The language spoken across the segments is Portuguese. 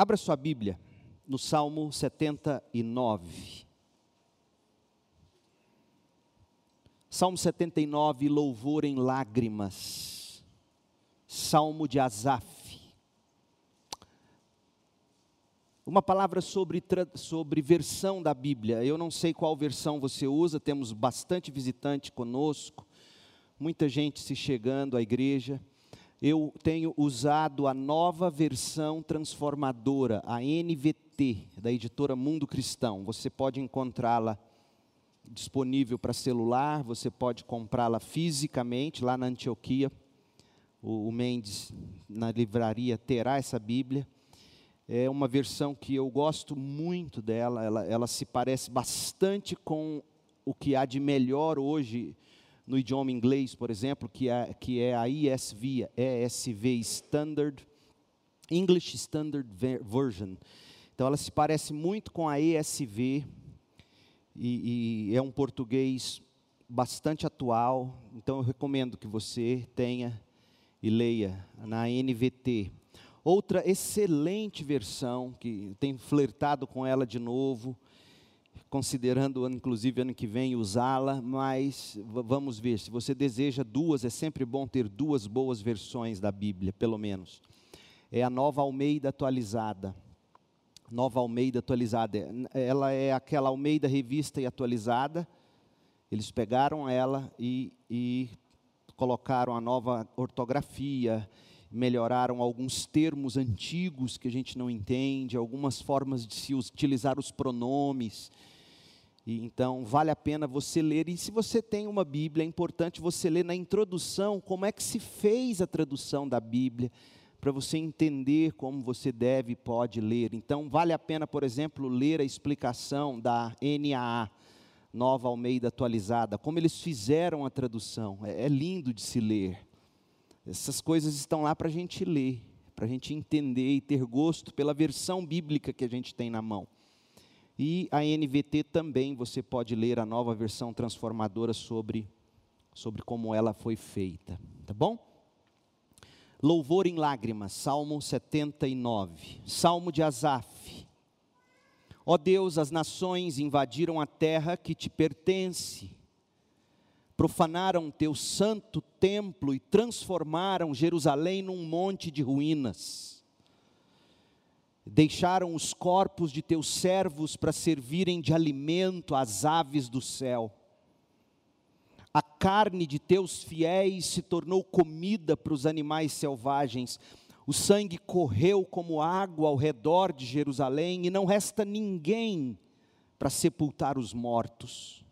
Abra sua Bíblia no Salmo 79. Salmo 79, louvor em lágrimas. Salmo de Asaf. Uma palavra sobre, sobre versão da Bíblia. Eu não sei qual versão você usa, temos bastante visitante conosco, muita gente se chegando à igreja. Eu tenho usado a nova versão transformadora, a NVT, da editora Mundo Cristão. Você pode encontrá-la disponível para celular, você pode comprá-la fisicamente lá na Antioquia. O, Mendes, na livraria, terá essa Bíblia. É uma versão que eu gosto muito dela, ela, ela se parece bastante com o que há de melhor hoje no idioma inglês, por exemplo, que é, que é a ESV, ESV Standard, English Standard Version. Então ela se parece muito com a ESV, e, e é um português bastante atual, então eu recomendo que você tenha e leia na NVT. Outra excelente versão, que tem flertado com ela de novo, considerando inclusive ano que vem usá-la, mas vamos ver, se você deseja duas, é sempre bom ter duas boas versões da Bíblia, pelo menos. É a nova Almeida atualizada. Nova Almeida atualizada. Ela é aquela Almeida revista e atualizada. Eles pegaram ela e, e colocaram a nova ortografia, melhoraram alguns termos antigos que a gente não entende, algumas formas de se utilizar os pronomes. E, então, vale a pena você ler. E se você tem uma Bíblia, é importante você ler na introdução como é que se fez a tradução da Bíblia para você entender como você deve e pode ler. Então, vale a pena, por exemplo, ler a explicação da NAA, Nova Almeida Atualizada, como eles fizeram a tradução. É, é lindo de se ler. Essas coisas estão lá para a gente ler, para a gente entender e ter gosto pela versão bíblica que a gente tem na mão. E a NVT também você pode ler a nova versão transformadora sobre, sobre como ela foi feita. Tá bom? Louvor em lágrimas, Salmo 79. Salmo de Asaf. Ó Deus, as nações invadiram a terra que te pertence, profanaram teu santo templo e transformaram Jerusalém num monte de ruínas. Deixaram os corpos de teus servos para servirem de alimento às aves do céu a carne de teus fiéis se tornou comida para os animais selvagens. O sangue correu como água ao redor de Jerusalém e não resta ninguém para sepultar os mortos.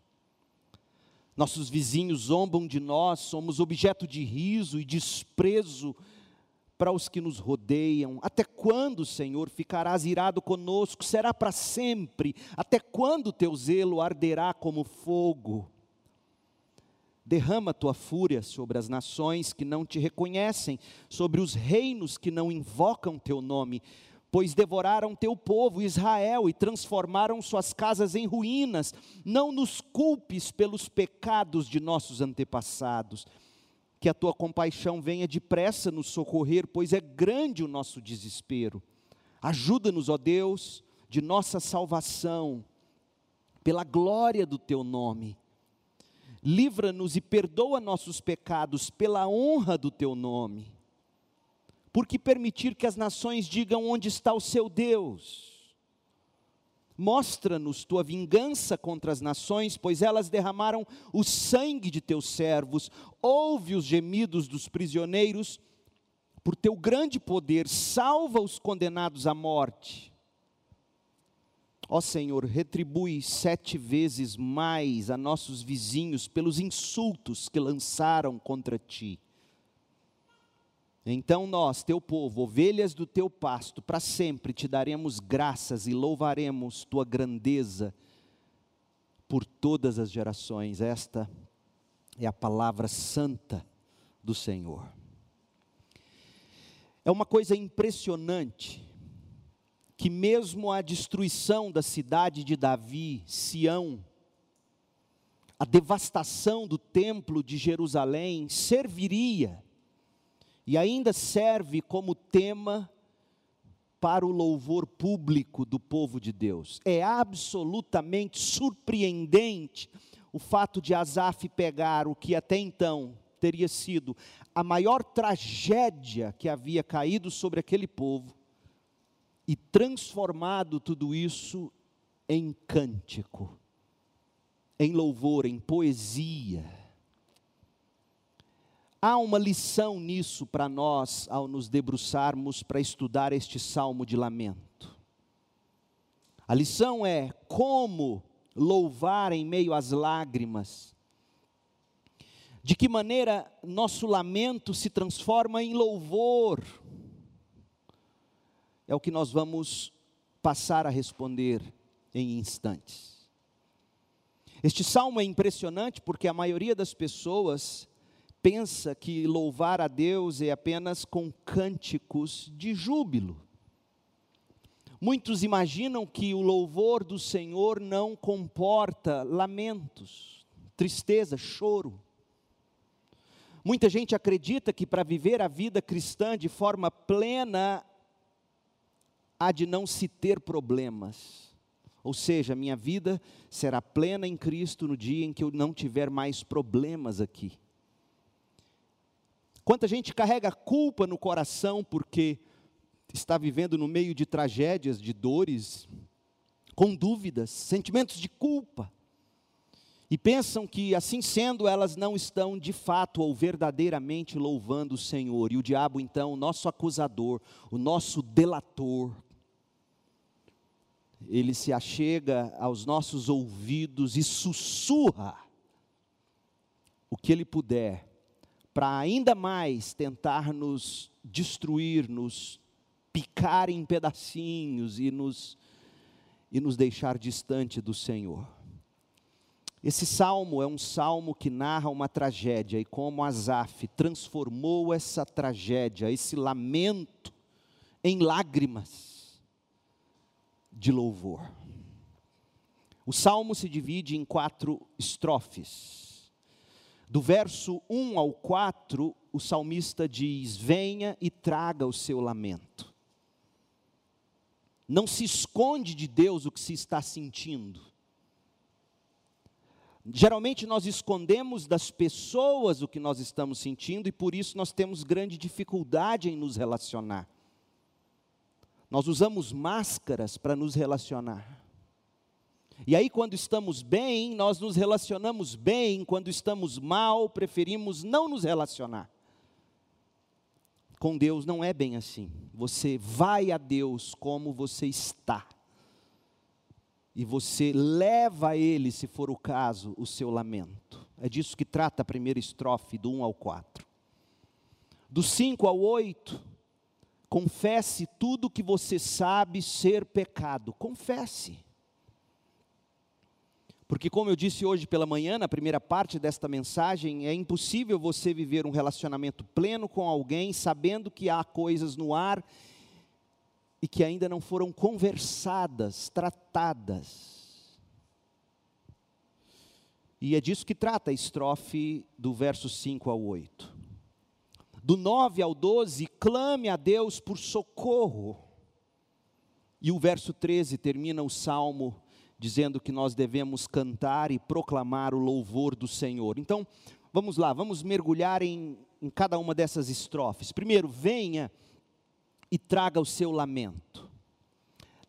Nossos vizinhos zombam de nós, somos objeto de riso e desprezo para os que nos rodeiam. Até quando, Senhor, ficarás irado conosco? Será para sempre? Até quando teu zelo arderá como fogo? Derrama tua fúria sobre as nações que não te reconhecem, sobre os reinos que não invocam teu nome, pois devoraram teu povo Israel e transformaram suas casas em ruínas. Não nos culpes pelos pecados de nossos antepassados. Que a tua compaixão venha depressa nos socorrer, pois é grande o nosso desespero. Ajuda-nos, ó Deus, de nossa salvação, pela glória do teu nome livra-nos e perdoa nossos pecados pela honra do teu nome. Por que permitir que as nações digam onde está o seu Deus? Mostra-nos tua vingança contra as nações, pois elas derramaram o sangue de teus servos. Ouve os gemidos dos prisioneiros, por teu grande poder, salva os condenados à morte Ó Senhor, retribui sete vezes mais a nossos vizinhos pelos insultos que lançaram contra ti. Então nós, teu povo, ovelhas do teu pasto, para sempre te daremos graças e louvaremos tua grandeza por todas as gerações. Esta é a palavra santa do Senhor. É uma coisa impressionante que mesmo a destruição da cidade de Davi, Sião, a devastação do templo de Jerusalém serviria e ainda serve como tema para o louvor público do povo de Deus. É absolutamente surpreendente o fato de Asaf pegar o que até então teria sido a maior tragédia que havia caído sobre aquele povo e transformado tudo isso em cântico, em louvor, em poesia. Há uma lição nisso para nós ao nos debruçarmos para estudar este salmo de lamento. A lição é como louvar em meio às lágrimas. De que maneira nosso lamento se transforma em louvor é o que nós vamos passar a responder em instantes. Este salmo é impressionante porque a maioria das pessoas pensa que louvar a Deus é apenas com cânticos de júbilo. Muitos imaginam que o louvor do Senhor não comporta lamentos, tristeza, choro. Muita gente acredita que para viver a vida cristã de forma plena, há de não se ter problemas. Ou seja, minha vida será plena em Cristo no dia em que eu não tiver mais problemas aqui. Quanta gente carrega culpa no coração porque está vivendo no meio de tragédias, de dores, com dúvidas, sentimentos de culpa. E pensam que, assim sendo, elas não estão de fato ou verdadeiramente louvando o Senhor. E o diabo, então, o nosso acusador, o nosso delator, ele se achega aos nossos ouvidos e sussurra o que ele puder, para ainda mais tentar nos destruir, nos picar em pedacinhos e nos, e nos deixar distante do Senhor. Esse salmo é um salmo que narra uma tragédia e como Asaf transformou essa tragédia, esse lamento, em lágrimas de louvor. O salmo se divide em quatro estrofes. Do verso 1 ao 4, o salmista diz: Venha e traga o seu lamento. Não se esconde de Deus o que se está sentindo. Geralmente nós escondemos das pessoas o que nós estamos sentindo e por isso nós temos grande dificuldade em nos relacionar. Nós usamos máscaras para nos relacionar. E aí, quando estamos bem, nós nos relacionamos bem, quando estamos mal, preferimos não nos relacionar. Com Deus não é bem assim. Você vai a Deus como você está. E você leva a Ele, se for o caso, o seu lamento. É disso que trata a primeira estrofe, do 1 ao 4. Do 5 ao 8, Confesse tudo que você sabe ser pecado. Confesse. Porque, como eu disse hoje pela manhã, na primeira parte desta mensagem, é impossível você viver um relacionamento pleno com alguém sabendo que há coisas no ar e que ainda não foram conversadas, tratadas. E é disso que trata a estrofe do verso 5 ao 8 do 9 ao 12, clame a Deus por socorro. E o verso 13 termina o salmo dizendo que nós devemos cantar e proclamar o louvor do Senhor. Então, vamos lá, vamos mergulhar em, em cada uma dessas estrofes. Primeiro, venha e traga o seu lamento.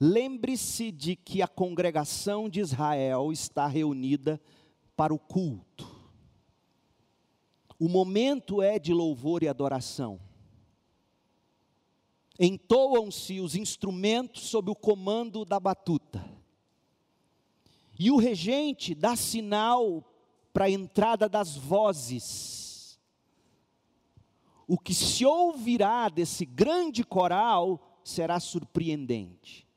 Lembre-se de que a congregação de Israel está reunida para o culto. O momento é de louvor e adoração. Entoam-se os instrumentos sob o comando da batuta. E o regente dá sinal para a entrada das vozes. O que se ouvirá desse grande coral será surpreendente.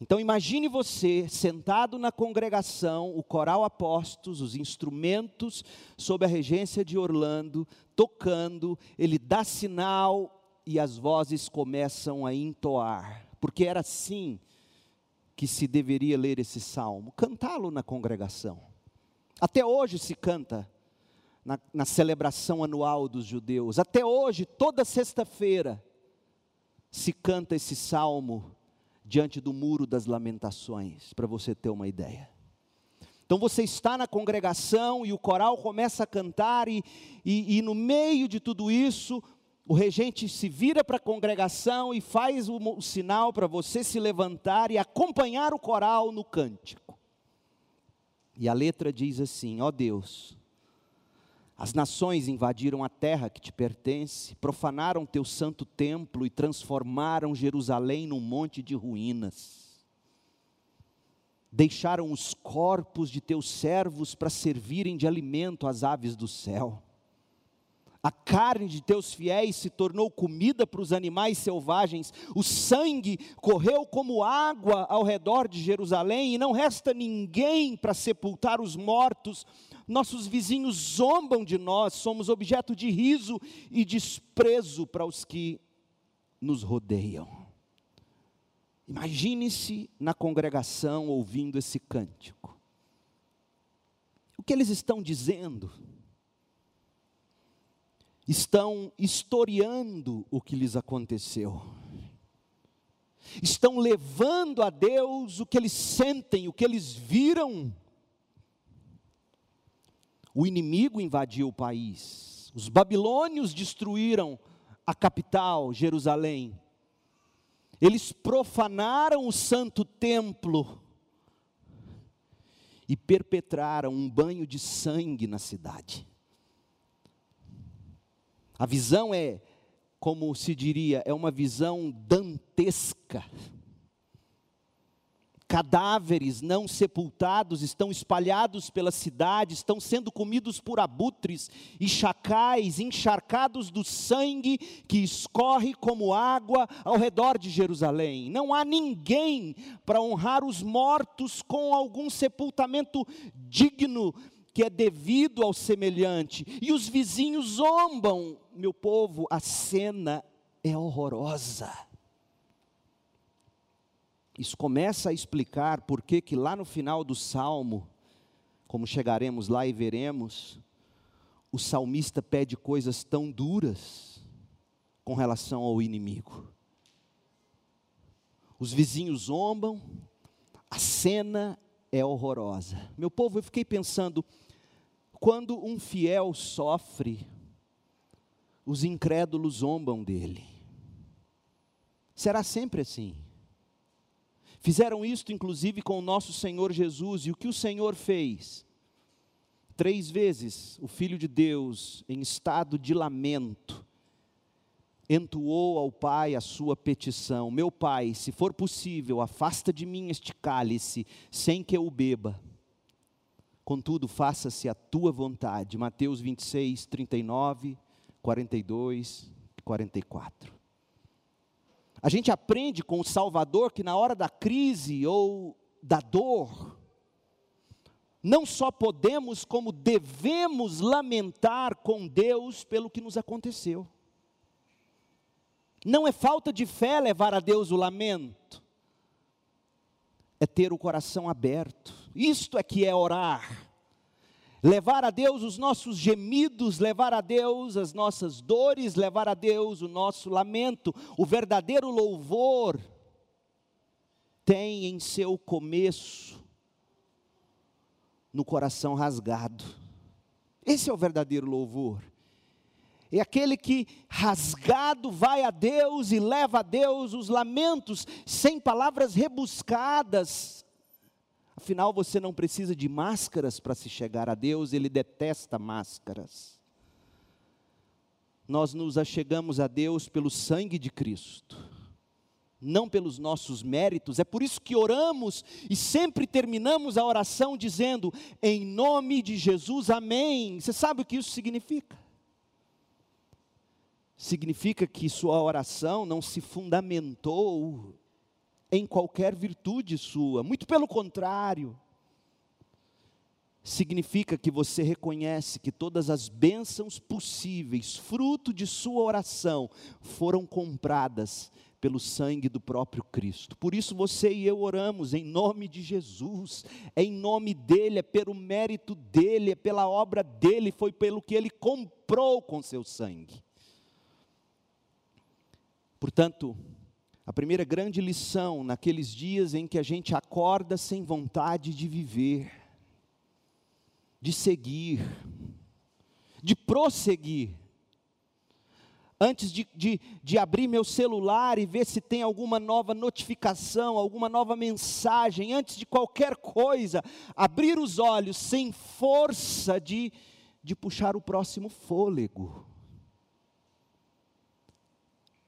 Então imagine você sentado na congregação, o coral apóstolos, os instrumentos sob a regência de Orlando, tocando, ele dá sinal e as vozes começam a entoar, porque era assim que se deveria ler esse salmo, cantá-lo na congregação. Até hoje se canta na, na celebração anual dos judeus, até hoje, toda sexta-feira, se canta esse salmo diante do muro das lamentações, para você ter uma ideia. Então você está na congregação e o coral começa a cantar, e, e, e no meio de tudo isso, o regente se vira para a congregação e faz o, o sinal para você se levantar e acompanhar o coral no cântico. E a letra diz assim: Ó oh Deus, as nações invadiram a terra que te pertence, profanaram teu santo templo e transformaram Jerusalém num monte de ruínas deixaram os corpos de teus servos para servirem de alimento às aves do céu. A carne de teus fiéis se tornou comida para os animais selvagens, o sangue correu como água ao redor de Jerusalém, e não resta ninguém para sepultar os mortos. Nossos vizinhos zombam de nós, somos objeto de riso e desprezo para os que nos rodeiam. Imagine-se na congregação ouvindo esse cântico. O que eles estão dizendo? Estão historiando o que lhes aconteceu. Estão levando a Deus o que eles sentem, o que eles viram. O inimigo invadiu o país. Os babilônios destruíram a capital, Jerusalém. Eles profanaram o santo templo e perpetraram um banho de sangue na cidade. A visão é, como se diria, é uma visão dantesca Cadáveres não sepultados estão espalhados pela cidade, estão sendo comidos por abutres e chacais, encharcados do sangue que escorre como água ao redor de Jerusalém. Não há ninguém para honrar os mortos com algum sepultamento digno que é devido ao semelhante. E os vizinhos zombam, meu povo, a cena é horrorosa. Isso começa a explicar por que que lá no final do salmo, como chegaremos lá e veremos, o salmista pede coisas tão duras com relação ao inimigo. Os vizinhos zombam, a cena é horrorosa. Meu povo, eu fiquei pensando, quando um fiel sofre, os incrédulos zombam dele. Será sempre assim? Fizeram isto, inclusive, com o nosso Senhor Jesus, e o que o Senhor fez? Três vezes o Filho de Deus, em estado de lamento, entoou ao Pai a sua petição: Meu Pai, se for possível, afasta de mim este cálice, sem que eu o beba. Contudo, faça-se a tua vontade. Mateus 26, 39, 42 e 44. A gente aprende com o Salvador que na hora da crise ou da dor, não só podemos, como devemos lamentar com Deus pelo que nos aconteceu. Não é falta de fé levar a Deus o lamento, é ter o coração aberto. Isto é que é orar levar a Deus os nossos gemidos, levar a Deus as nossas dores, levar a Deus o nosso lamento. O verdadeiro louvor tem em seu começo no coração rasgado. Esse é o verdadeiro louvor. É aquele que rasgado vai a Deus e leva a Deus os lamentos, sem palavras rebuscadas, Afinal, você não precisa de máscaras para se chegar a Deus, Ele detesta máscaras. Nós nos achegamos a Deus pelo sangue de Cristo, não pelos nossos méritos, é por isso que oramos e sempre terminamos a oração dizendo, em nome de Jesus, amém. Você sabe o que isso significa? Significa que sua oração não se fundamentou em qualquer virtude sua, muito pelo contrário. Significa que você reconhece que todas as bênçãos possíveis, fruto de sua oração, foram compradas pelo sangue do próprio Cristo. Por isso você e eu oramos em nome de Jesus, é em nome dele, é pelo mérito dele, é pela obra dele, foi pelo que ele comprou com seu sangue. Portanto, A primeira grande lição naqueles dias em que a gente acorda sem vontade de viver, de seguir, de prosseguir. Antes de, de, de, abrir meu celular e ver se tem alguma nova notificação, alguma nova mensagem, antes de qualquer coisa, abrir os olhos sem força de, de puxar o próximo fôlego.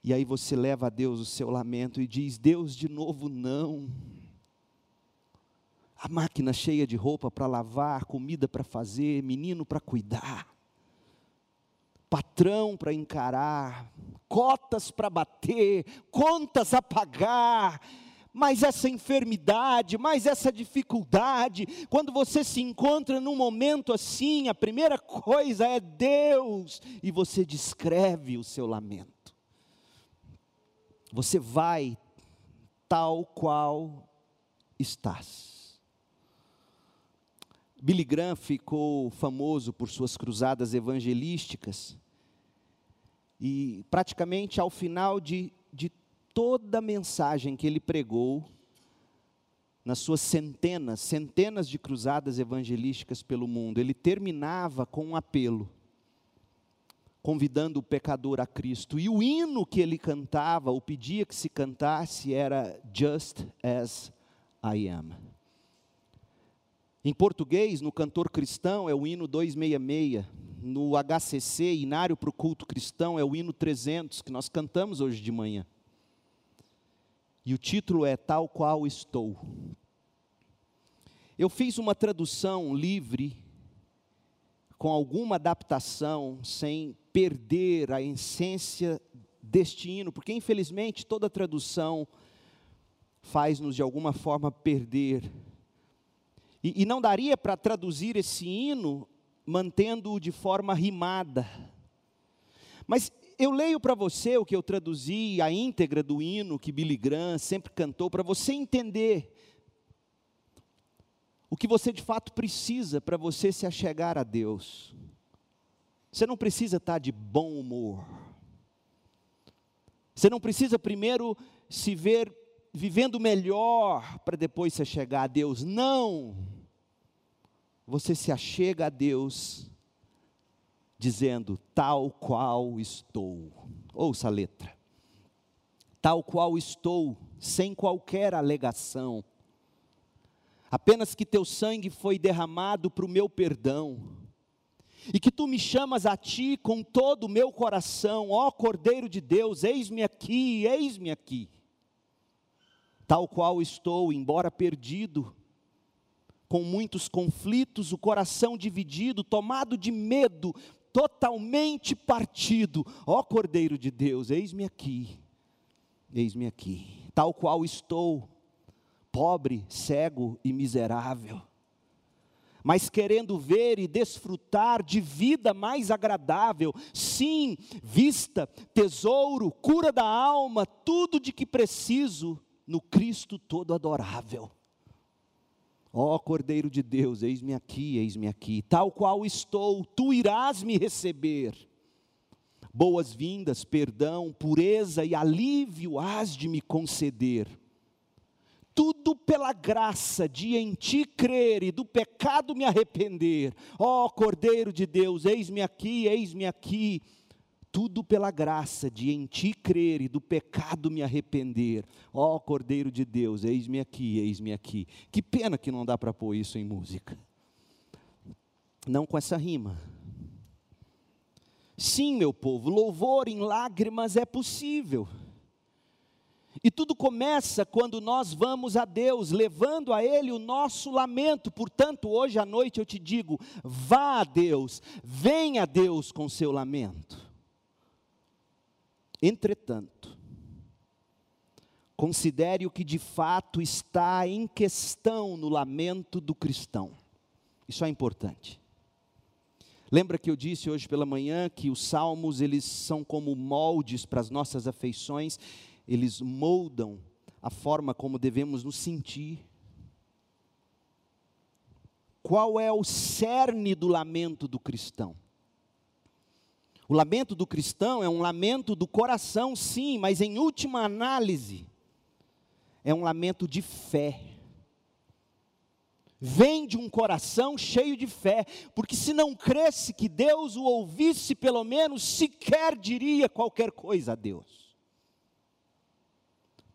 E aí você leva a Deus o seu lamento e diz: Deus, de novo não. A máquina cheia de roupa para lavar, comida para fazer, menino para cuidar, patrão para encarar, cotas para bater, contas a pagar mas essa enfermidade, mas essa dificuldade, quando você se encontra num momento assim, a primeira coisa é Deus, e você descreve o seu lamento. Você vai tal qual estás. Billy Graham ficou famoso por suas cruzadas evangelísticas, e praticamente ao final de, de toda a mensagem que ele pregou, nas suas centenas, centenas de cruzadas evangelísticas pelo mundo, ele terminava com um apelo convidando o pecador a Cristo. E o hino que ele cantava, ou pedia que se cantasse, era Just as I am. Em português, no cantor cristão, é o hino 266. No HCC, Inário para o Culto Cristão, é o hino 300, que nós cantamos hoje de manhã. E o título é Tal Qual Estou. Eu fiz uma tradução livre, com alguma adaptação, sem perder a essência deste hino, porque infelizmente toda tradução faz-nos de alguma forma perder. E, e não daria para traduzir esse hino mantendo-o de forma rimada. Mas eu leio para você o que eu traduzi, a íntegra do hino que Billy Graham sempre cantou, para você entender o que você de fato precisa para você se achegar a Deus. Você não precisa estar de bom humor. Você não precisa primeiro se ver vivendo melhor para depois se chegar a Deus. Não. Você se achega a Deus dizendo: tal qual estou. Ouça a letra. Tal qual estou, sem qualquer alegação. Apenas que teu sangue foi derramado para o meu perdão e que tu me chamas a ti com todo o meu coração, ó Cordeiro de Deus, eis-me aqui, eis-me aqui. Tal qual estou, embora perdido, com muitos conflitos, o coração dividido, tomado de medo, totalmente partido, ó Cordeiro de Deus, eis-me aqui, eis-me aqui. Tal qual estou, pobre, cego e miserável mas querendo ver e desfrutar de vida mais agradável. Sim, vista, tesouro, cura da alma, tudo de que preciso no Cristo todo adorável. Ó oh, Cordeiro de Deus, eis-me aqui, eis-me aqui, tal qual estou, tu irás me receber. Boas-vindas, perdão, pureza e alívio hás de me conceder tudo pela graça de em ti crer e do pecado me arrepender. Ó oh, Cordeiro de Deus, eis-me aqui, eis-me aqui. Tudo pela graça de em ti crer e do pecado me arrepender. Ó oh, Cordeiro de Deus, eis-me aqui, eis-me aqui. Que pena que não dá para pôr isso em música. Não com essa rima. Sim, meu povo, louvor em lágrimas é possível. E tudo começa quando nós vamos a Deus, levando a Ele o nosso lamento. Portanto, hoje à noite eu te digo: vá a Deus, venha a Deus com seu lamento. Entretanto, considere o que de fato está em questão no lamento do cristão. Isso é importante. Lembra que eu disse hoje pela manhã que os salmos eles são como moldes para as nossas afeições eles moldam a forma como devemos nos sentir. Qual é o cerne do lamento do cristão? O lamento do cristão é um lamento do coração, sim, mas em última análise, é um lamento de fé. Vem de um coração cheio de fé, porque se não cresce que Deus o ouvisse, pelo menos sequer diria qualquer coisa a Deus.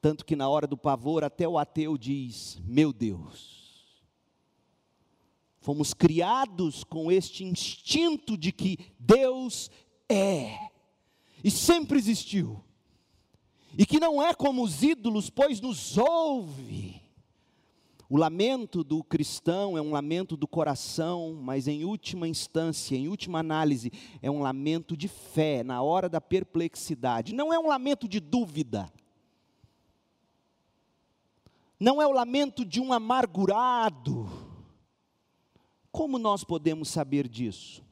Tanto que na hora do pavor, até o ateu diz: Meu Deus. Fomos criados com este instinto de que Deus é, e sempre existiu, e que não é como os ídolos, pois nos ouve. O lamento do cristão é um lamento do coração, mas em última instância, em última análise, é um lamento de fé na hora da perplexidade. Não é um lamento de dúvida, não é o lamento de um amargurado. Como nós podemos saber disso?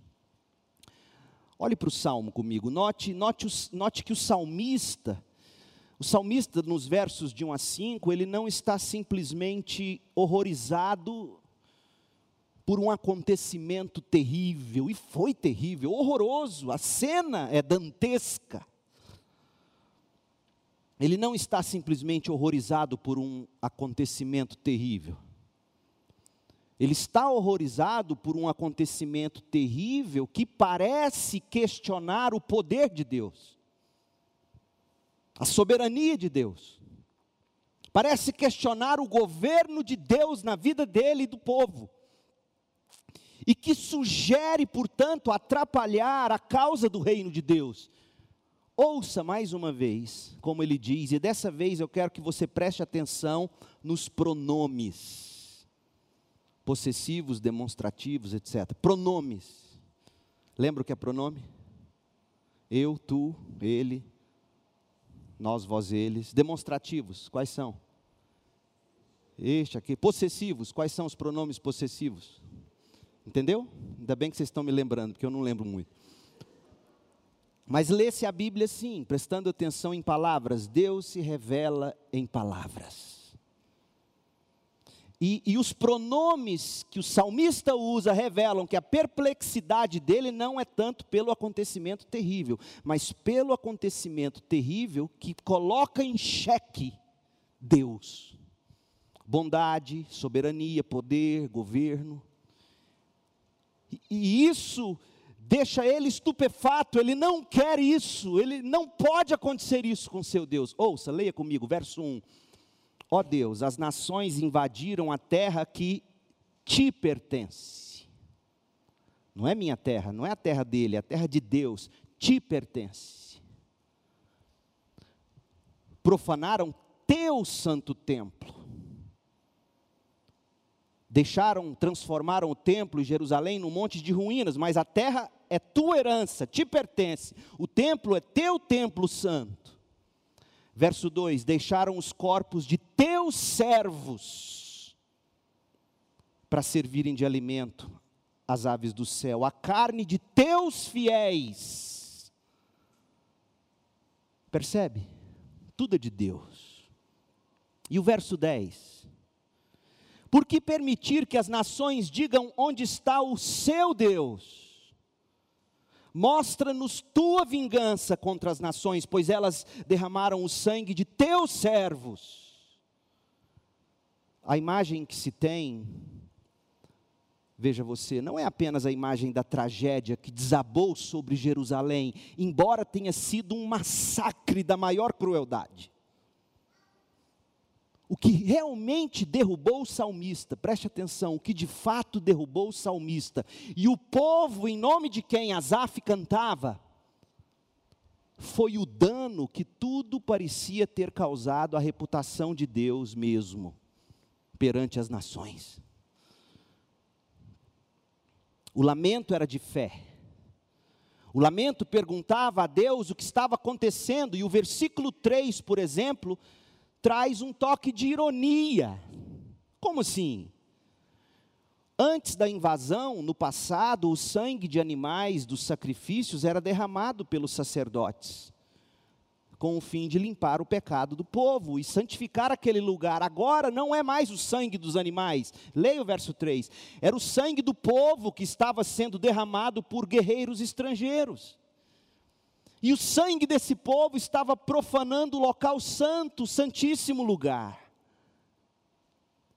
Olhe para o salmo comigo, note, note, note que o salmista, o salmista nos versos de 1 a 5, ele não está simplesmente horrorizado por um acontecimento terrível, e foi terrível, horroroso, a cena é dantesca. Ele não está simplesmente horrorizado por um acontecimento terrível. Ele está horrorizado por um acontecimento terrível que parece questionar o poder de Deus, a soberania de Deus. Parece questionar o governo de Deus na vida dele e do povo. E que sugere, portanto, atrapalhar a causa do reino de Deus Ouça mais uma vez, como ele diz, e dessa vez eu quero que você preste atenção nos pronomes possessivos, demonstrativos, etc. Pronomes. Lembra o que é pronome? Eu, tu, ele, nós, vós, eles. Demonstrativos, quais são? Este aqui. Possessivos, quais são os pronomes possessivos? Entendeu? Ainda bem que vocês estão me lembrando, porque eu não lembro muito. Mas lê-se a Bíblia sim, prestando atenção em palavras. Deus se revela em palavras. E, e, os pronomes que o salmista usa revelam que a perplexidade dele não é tanto pelo acontecimento terrível, mas pelo acontecimento terrível que coloca em xeque Deus. Bondade, soberania, poder, governo. E, e isso deixa ele estupefato, ele não quer isso, ele não pode acontecer isso com seu Deus. Ouça, leia comigo, verso 1. Ó oh Deus, as nações invadiram a terra que te pertence. Não é minha terra, não é a terra dele, é a terra de Deus, te pertence. Profanaram teu santo templo deixaram, transformaram o templo e Jerusalém num monte de ruínas, mas a terra é tua herança, te pertence. O templo é teu templo santo. Verso 2: Deixaram os corpos de teus servos para servirem de alimento às aves do céu, a carne de teus fiéis. Percebe? Tudo é de Deus. E o verso 10: Por que permitir que as nações digam onde está o seu Deus? Mostra-nos tua vingança contra as nações, pois elas derramaram o sangue de teus servos. A imagem que se tem, veja você, não é apenas a imagem da tragédia que desabou sobre Jerusalém, embora tenha sido um massacre da maior crueldade o que realmente derrubou o salmista, preste atenção, o que de fato derrubou o salmista, e o povo em nome de quem Asaf cantava, foi o dano que tudo parecia ter causado à reputação de Deus mesmo, perante as nações. O lamento era de fé. O lamento perguntava a Deus o que estava acontecendo, e o versículo 3, por exemplo, traz um toque de ironia. Como assim? Antes da invasão, no passado, o sangue de animais dos sacrifícios era derramado pelos sacerdotes, com o fim de limpar o pecado do povo e santificar aquele lugar. Agora não é mais o sangue dos animais. Leia o verso 3. Era o sangue do povo que estava sendo derramado por guerreiros estrangeiros. E o sangue desse povo estava profanando o local santo, o santíssimo lugar.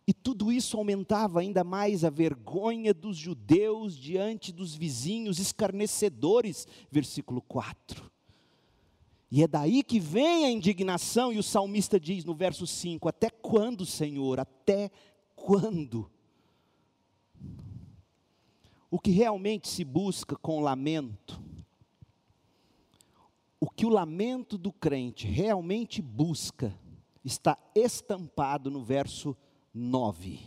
E tudo isso aumentava ainda mais a vergonha dos judeus diante dos vizinhos escarnecedores, versículo 4. E é daí que vem a indignação, e o salmista diz no verso 5: Até quando, Senhor? Até quando? O que realmente se busca com lamento, o que o lamento do crente realmente busca, está estampado no verso 9.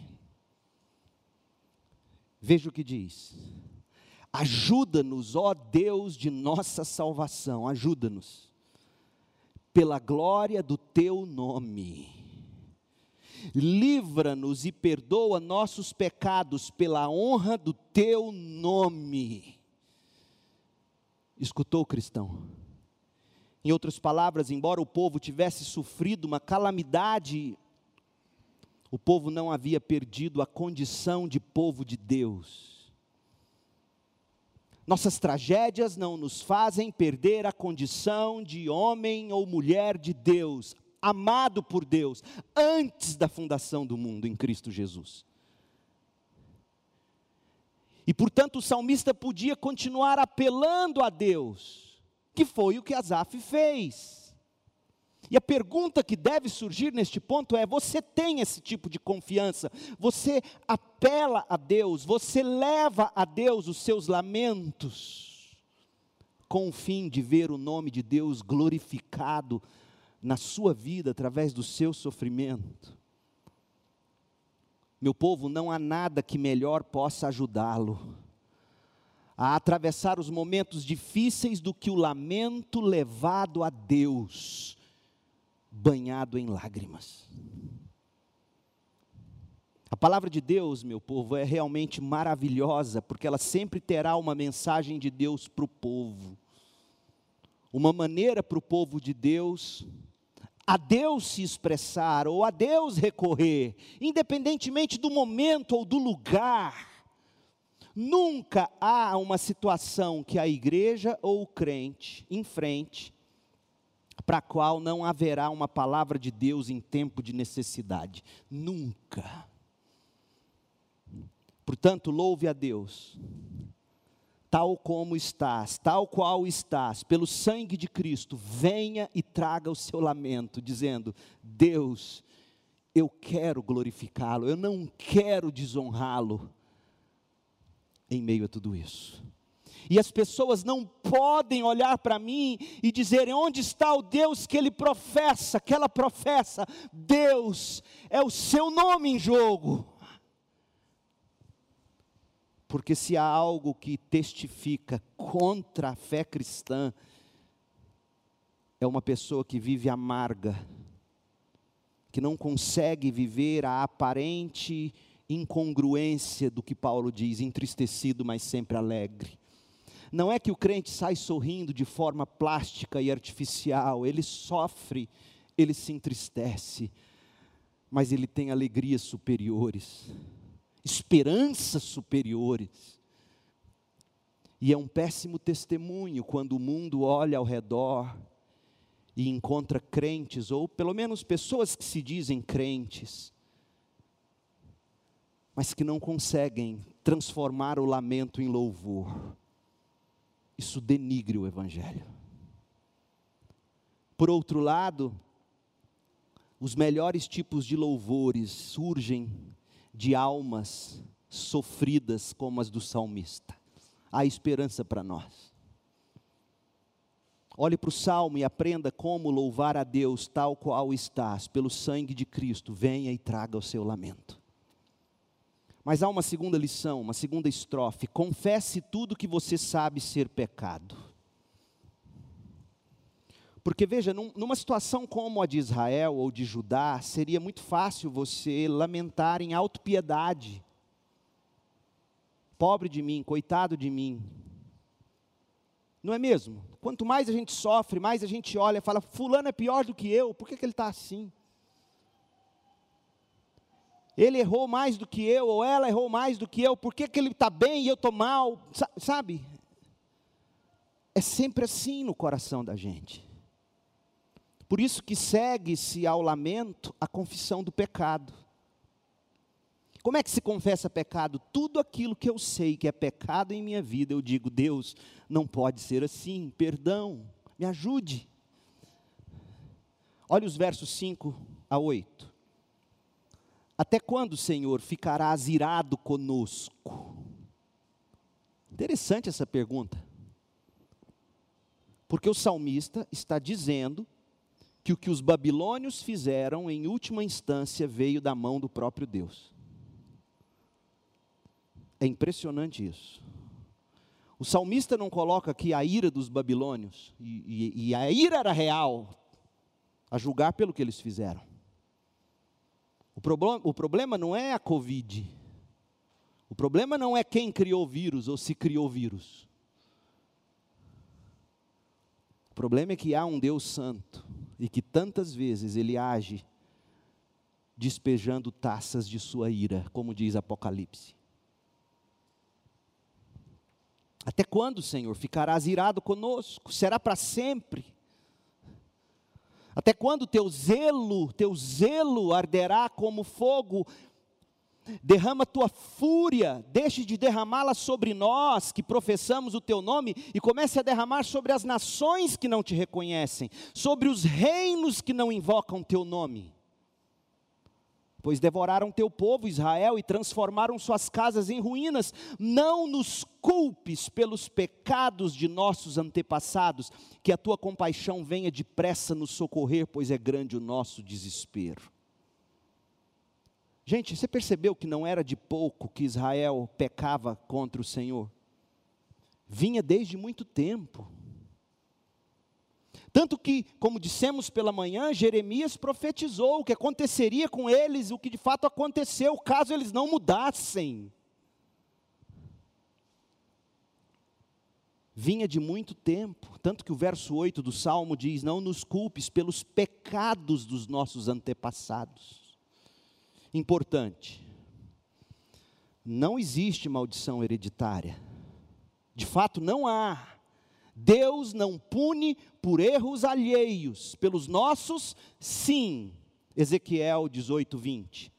Veja o que diz: Ajuda-nos, ó Deus de nossa salvação, ajuda-nos, pela glória do teu nome. Livra-nos e perdoa nossos pecados pela honra do teu nome. Escutou, cristão? Em outras palavras, embora o povo tivesse sofrido uma calamidade o povo não havia perdido a condição de povo de Deus. Nossas tragédias não nos fazem perder a condição de homem ou mulher de Deus, amado por Deus, antes da fundação do mundo em Cristo Jesus. E portanto o salmista podia continuar apelando a Deus, que foi o que Asaf fez. E a pergunta que deve surgir neste ponto é: você tem esse tipo de confiança? Você apela a Deus? Você leva a Deus os seus lamentos? Com o fim de ver o nome de Deus glorificado na sua vida através do seu sofrimento? Meu povo, não há nada que melhor possa ajudá-lo a atravessar os momentos difíceis do que o lamento levado a Deus banhado em lágrimas. A palavra de Deus, meu povo, é realmente maravilhosa, porque ela sempre terá uma mensagem de Deus para o povo, uma maneira para o povo de Deus a Deus se expressar ou a Deus recorrer, independentemente do momento ou do lugar. Nunca há uma situação que a igreja ou o crente enfrente para a qual não haverá uma palavra de Deus em tempo de necessidade. Nunca. Portanto, louve a Deus, tal como estás, tal qual estás, pelo sangue de Cristo, venha e traga o seu lamento, dizendo: Deus, eu quero glorificá-lo, eu não quero desonrá-lo em meio a tudo isso. E as pessoas não podem olhar para mim e dizerem: onde está o Deus que ele professa, que ela professa? Deus é o seu nome em jogo. Porque se há algo que testifica contra a fé cristã, é uma pessoa que vive amarga, que não consegue viver a aparente incongruência do que Paulo diz, entristecido, mas sempre alegre. Não é que o crente sai sorrindo de forma plástica e artificial, ele sofre, ele se entristece, mas ele tem alegrias superiores, esperanças superiores. E é um péssimo testemunho quando o mundo olha ao redor e encontra crentes, ou pelo menos pessoas que se dizem crentes, mas que não conseguem transformar o lamento em louvor isso denigre o Evangelho. Por outro lado, os melhores tipos de louvores surgem de almas sofridas como as do salmista. Há esperança para nós. Olhe para o salmo e aprenda como louvar a Deus tal qual estás, pelo sangue de Cristo. Venha e traga o seu lamento. Mas há uma segunda lição, uma segunda estrofe: confesse tudo que você sabe ser pecado. Porque veja, num, numa situação como a de Israel ou de Judá, seria muito fácil você lamentar em autopiedade. Pobre de mim, coitado de mim. Não é mesmo? Quanto mais a gente sofre, mais a gente olha e fala: Fulano é pior do que eu, por que, que ele está assim? Ele errou mais do que eu, ou ela errou mais do que eu, por que, que ele está bem e eu estou mal, sabe? é sempre assim no coração da gente. Por isso que segue-se ao lamento a confissão do pecado. Como é que se confessa pecado? Tudo aquilo que eu sei que é pecado em minha vida, eu digo, Deus, não pode ser assim, perdão, me ajude. Olha os versos 5 a 8. Até quando, Senhor, ficarás irado conosco? Interessante essa pergunta. Porque o salmista está dizendo que o que os babilônios fizeram, em última instância, veio da mão do próprio Deus. É impressionante isso. O salmista não coloca aqui a ira dos babilônios, e, e, e a ira era real, a julgar pelo que eles fizeram. O, problema, o problema não é a Covid, o problema não é quem criou vírus ou se criou vírus. O problema é que há um Deus santo e que tantas vezes ele age despejando taças de sua ira, como diz Apocalipse. Até quando, Senhor, ficarás irado conosco? Será para sempre? Até quando teu zelo, teu zelo arderá como fogo? Derrama tua fúria, deixe de derramá-la sobre nós que professamos o teu nome e comece a derramar sobre as nações que não te reconhecem, sobre os reinos que não invocam teu nome pois devoraram teu povo Israel e transformaram suas casas em ruínas. Não nos culpes pelos pecados de nossos antepassados, que a tua compaixão venha depressa nos socorrer, pois é grande o nosso desespero. Gente, você percebeu que não era de pouco que Israel pecava contra o Senhor? Vinha desde muito tempo. Tanto que, como dissemos pela manhã, Jeremias profetizou o que aconteceria com eles, o que de fato aconteceu, caso eles não mudassem. Vinha de muito tempo, tanto que o verso 8 do Salmo diz: Não nos culpes pelos pecados dos nossos antepassados. Importante, não existe maldição hereditária, de fato não há. Deus não pune por erros alheios, pelos nossos, sim. Ezequiel 18, 20.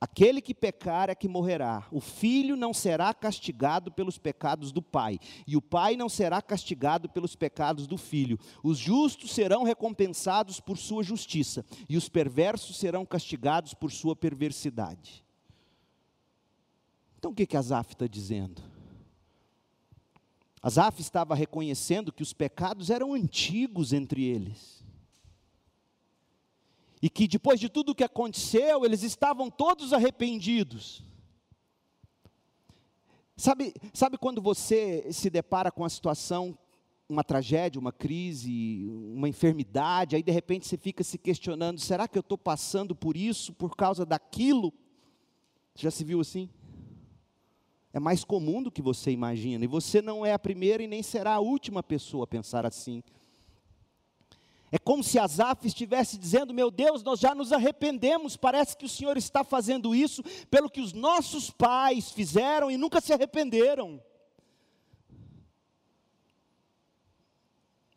Aquele que pecar é que morrerá. O filho não será castigado pelos pecados do pai, e o pai não será castigado pelos pecados do filho. Os justos serão recompensados por sua justiça, e os perversos serão castigados por sua perversidade. Então o que, que Asaf está dizendo? Asaf estava reconhecendo que os pecados eram antigos entre eles. E que depois de tudo o que aconteceu, eles estavam todos arrependidos. Sabe, sabe quando você se depara com a situação, uma tragédia, uma crise, uma enfermidade, aí de repente você fica se questionando: será que eu estou passando por isso por causa daquilo? Já se viu assim? É mais comum do que você imagina, e você não é a primeira e nem será a última pessoa a pensar assim. É como se Asaf estivesse dizendo: Meu Deus, nós já nos arrependemos, parece que o Senhor está fazendo isso pelo que os nossos pais fizeram e nunca se arrependeram.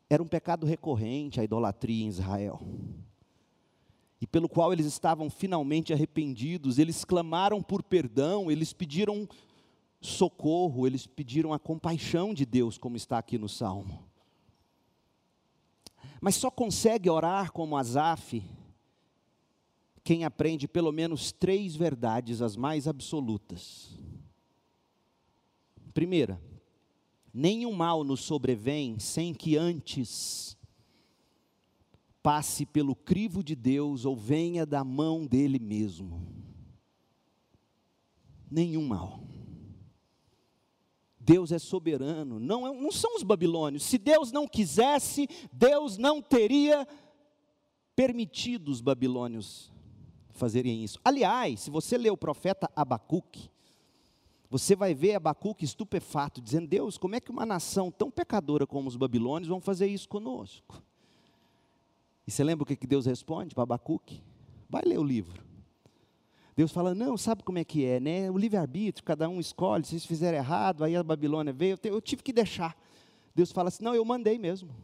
Era um pecado recorrente a idolatria em Israel e pelo qual eles estavam finalmente arrependidos, eles clamaram por perdão, eles pediram socorro, eles pediram a compaixão de Deus, como está aqui no Salmo. Mas só consegue orar como Asaf quem aprende pelo menos três verdades, as mais absolutas. Primeira, nenhum mal nos sobrevém sem que antes passe pelo crivo de Deus ou venha da mão dele mesmo. Nenhum mal. Deus é soberano, não, é, não são os babilônios. Se Deus não quisesse, Deus não teria permitido os babilônios fazerem isso. Aliás, se você ler o profeta Abacuque, você vai ver Abacuque estupefato, dizendo: Deus, como é que uma nação tão pecadora como os babilônios vão fazer isso conosco? E você lembra o que Deus responde para Abacuque? Vai ler o livro. Deus fala, não, sabe como é que é, né? O livre-arbítrio, cada um escolhe, se eles fizerem errado, aí a Babilônia veio, eu tive que deixar. Deus fala assim: não, eu mandei mesmo.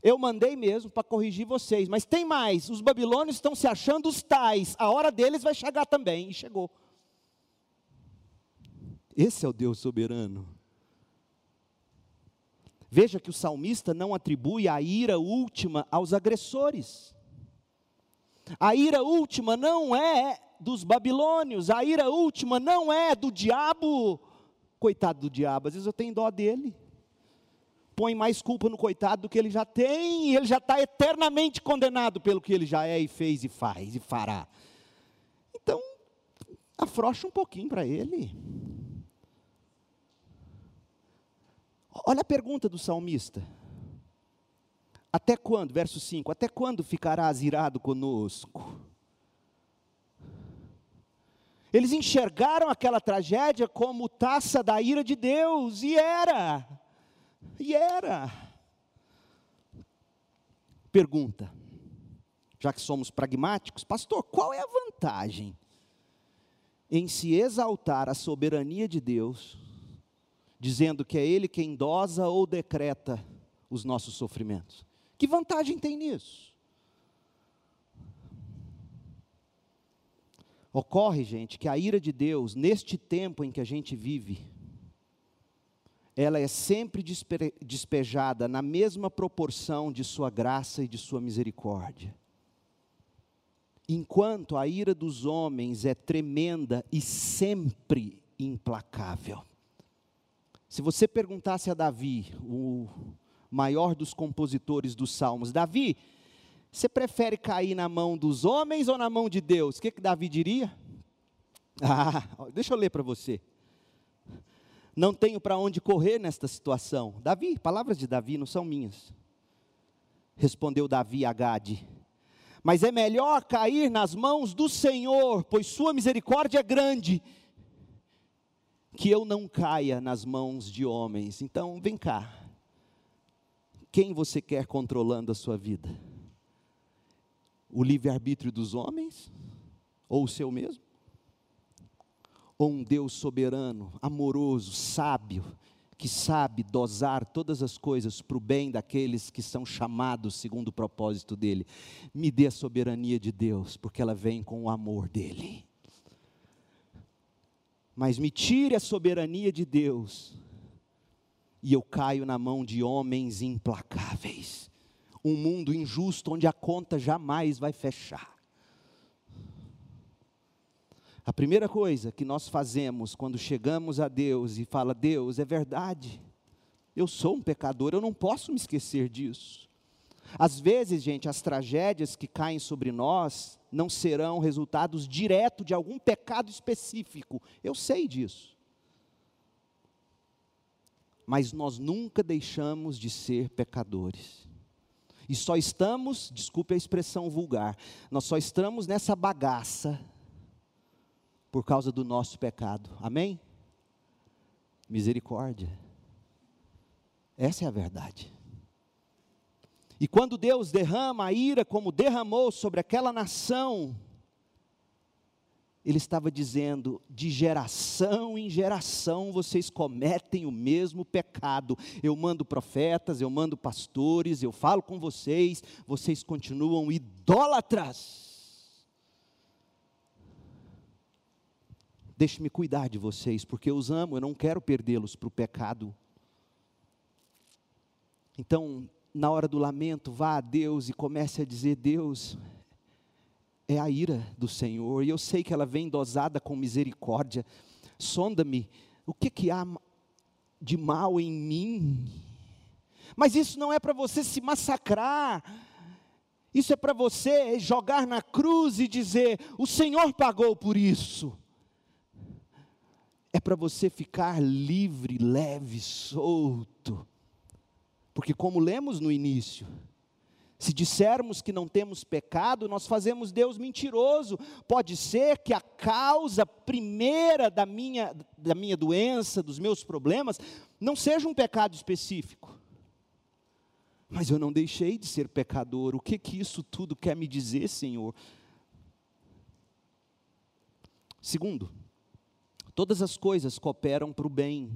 Eu mandei mesmo para corrigir vocês, mas tem mais: os babilônios estão se achando os tais, a hora deles vai chegar também, e chegou. Esse é o Deus soberano. Veja que o salmista não atribui a ira última aos agressores. A ira última não é dos babilônios, a ira última não é do diabo. Coitado do diabo, às vezes eu tenho dó dele. Põe mais culpa no coitado do que ele já tem, e ele já está eternamente condenado pelo que ele já é e fez e faz e fará. Então, afrocha um pouquinho para ele. Olha a pergunta do salmista. Até quando, verso 5, até quando ficarás irado conosco? Eles enxergaram aquela tragédia como taça da ira de Deus, e era, e era. Pergunta, já que somos pragmáticos, pastor, qual é a vantagem em se exaltar a soberania de Deus, dizendo que é Ele quem dosa ou decreta os nossos sofrimentos? Que vantagem tem nisso? Ocorre, gente, que a ira de Deus, neste tempo em que a gente vive, ela é sempre despe despejada na mesma proporção de sua graça e de sua misericórdia. Enquanto a ira dos homens é tremenda e sempre implacável. Se você perguntasse a Davi, o maior dos compositores dos salmos, Davi, você prefere cair na mão dos homens ou na mão de Deus? O que, que Davi diria? Ah, deixa eu ler para você. Não tenho para onde correr nesta situação. Davi, palavras de Davi não são minhas. Respondeu Davi a Gade. Mas é melhor cair nas mãos do Senhor, pois sua misericórdia é grande, que eu não caia nas mãos de homens. Então, vem cá. Quem você quer controlando a sua vida? o livre-arbítrio dos homens? Ou o seu mesmo? Ou um Deus soberano, amoroso, sábio, que sabe dosar todas as coisas para o bem daqueles que são chamados segundo o propósito dele? Me dê a soberania de Deus, porque ela vem com o amor dele. Mas me tire a soberania de Deus, e eu caio na mão de homens implacáveis um mundo injusto onde a conta jamais vai fechar. A primeira coisa que nós fazemos quando chegamos a Deus e fala: Deus, é verdade, eu sou um pecador, eu não posso me esquecer disso. Às vezes, gente, as tragédias que caem sobre nós não serão resultados direto de algum pecado específico, eu sei disso. Mas nós nunca deixamos de ser pecadores. E só estamos, desculpe a expressão vulgar, nós só estamos nessa bagaça por causa do nosso pecado. Amém? Misericórdia. Essa é a verdade. E quando Deus derrama a ira como derramou sobre aquela nação, ele estava dizendo: de geração em geração vocês cometem o mesmo pecado. Eu mando profetas, eu mando pastores, eu falo com vocês, vocês continuam idólatras. Deixe-me cuidar de vocês, porque eu os amo, eu não quero perdê-los para o pecado. Então, na hora do lamento, vá a Deus e comece a dizer: Deus, é a ira do Senhor, e eu sei que ela vem dosada com misericórdia. Sonda-me, o que, que há de mal em mim? Mas isso não é para você se massacrar, isso é para você jogar na cruz e dizer: o Senhor pagou por isso. É para você ficar livre, leve, solto. Porque, como lemos no início, se dissermos que não temos pecado, nós fazemos Deus mentiroso. Pode ser que a causa primeira da minha, da minha doença, dos meus problemas, não seja um pecado específico. Mas eu não deixei de ser pecador. O que que isso tudo quer me dizer, Senhor? Segundo, todas as coisas cooperam para o bem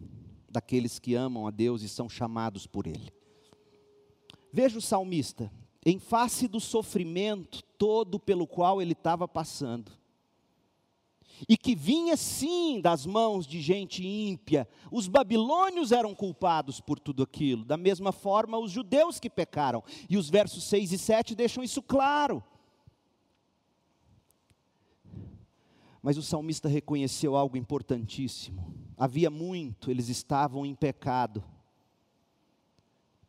daqueles que amam a Deus e são chamados por Ele. Veja o salmista, em face do sofrimento todo pelo qual ele estava passando, e que vinha sim das mãos de gente ímpia. Os babilônios eram culpados por tudo aquilo, da mesma forma os judeus que pecaram. E os versos 6 e 7 deixam isso claro. Mas o salmista reconheceu algo importantíssimo. Havia muito, eles estavam em pecado.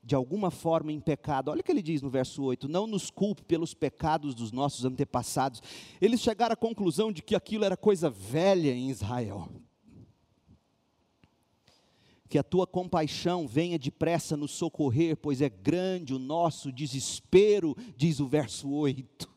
De alguma forma em pecado. Olha o que ele diz no verso 8: Não nos culpe pelos pecados dos nossos antepassados. Eles chegaram à conclusão de que aquilo era coisa velha em Israel. Que a tua compaixão venha depressa nos socorrer, pois é grande o nosso desespero, diz o verso 8.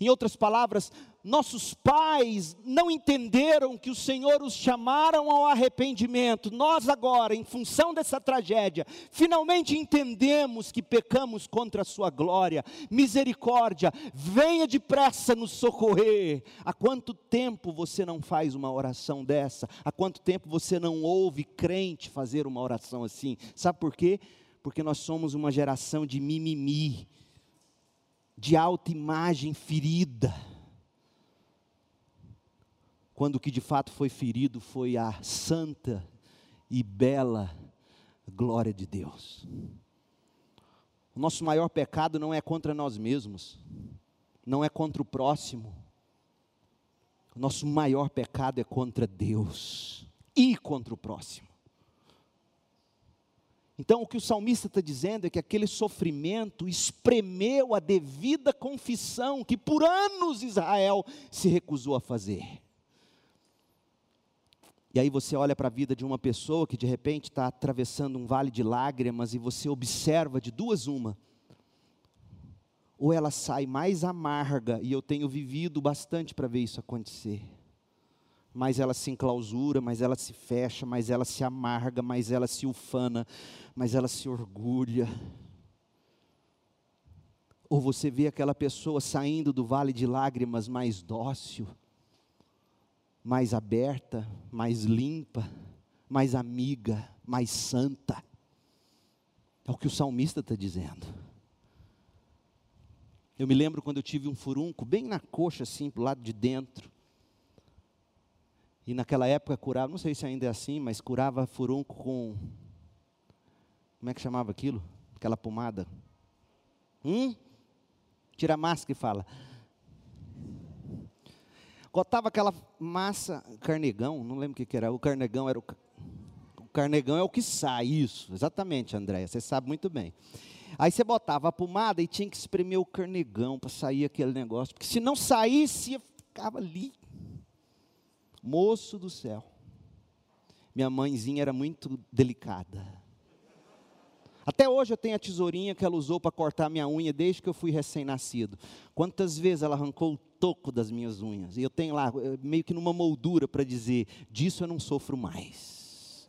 Em outras palavras, nossos pais não entenderam que o Senhor os chamaram ao arrependimento. Nós agora, em função dessa tragédia, finalmente entendemos que pecamos contra a sua glória. Misericórdia, venha depressa nos socorrer. Há quanto tempo você não faz uma oração dessa? Há quanto tempo você não ouve crente fazer uma oração assim? Sabe por quê? Porque nós somos uma geração de mimimi, de autoimagem ferida quando o que de fato foi ferido foi a santa e bela glória de Deus. O nosso maior pecado não é contra nós mesmos, não é contra o próximo. O nosso maior pecado é contra Deus e contra o próximo. Então, o que o salmista está dizendo é que aquele sofrimento espremeu a devida confissão que por anos Israel se recusou a fazer. E aí você olha para a vida de uma pessoa que de repente está atravessando um vale de lágrimas e você observa de duas uma. Ou ela sai mais amarga, e eu tenho vivido bastante para ver isso acontecer. Mais ela se enclausura, mais ela se fecha, mais ela se amarga, mais ela se ufana, mais ela se orgulha. Ou você vê aquela pessoa saindo do vale de lágrimas mais dócil, mais aberta, mais limpa, mais amiga, mais santa. É o que o salmista está dizendo. Eu me lembro quando eu tive um furunco bem na coxa, assim, para o lado de dentro. E naquela época curava, não sei se ainda é assim, mas curava furunco com. Como é que chamava aquilo? Aquela pomada. Hum? Tira a máscara e fala. Botava aquela massa, carnegão, não lembro o que, que era. O carnegão era o. O carnegão é o que sai, isso, exatamente, Andréia, você sabe muito bem. Aí você botava a pomada e tinha que espremer o carnegão para sair aquele negócio, porque se não saísse, ficava ali. Moço do céu. Minha mãezinha era muito delicada. Até hoje eu tenho a tesourinha que ela usou para cortar minha unha desde que eu fui recém-nascido. Quantas vezes ela arrancou toco das minhas unhas. E eu tenho lá, eh, meio que numa moldura para dizer: disso eu não sofro mais.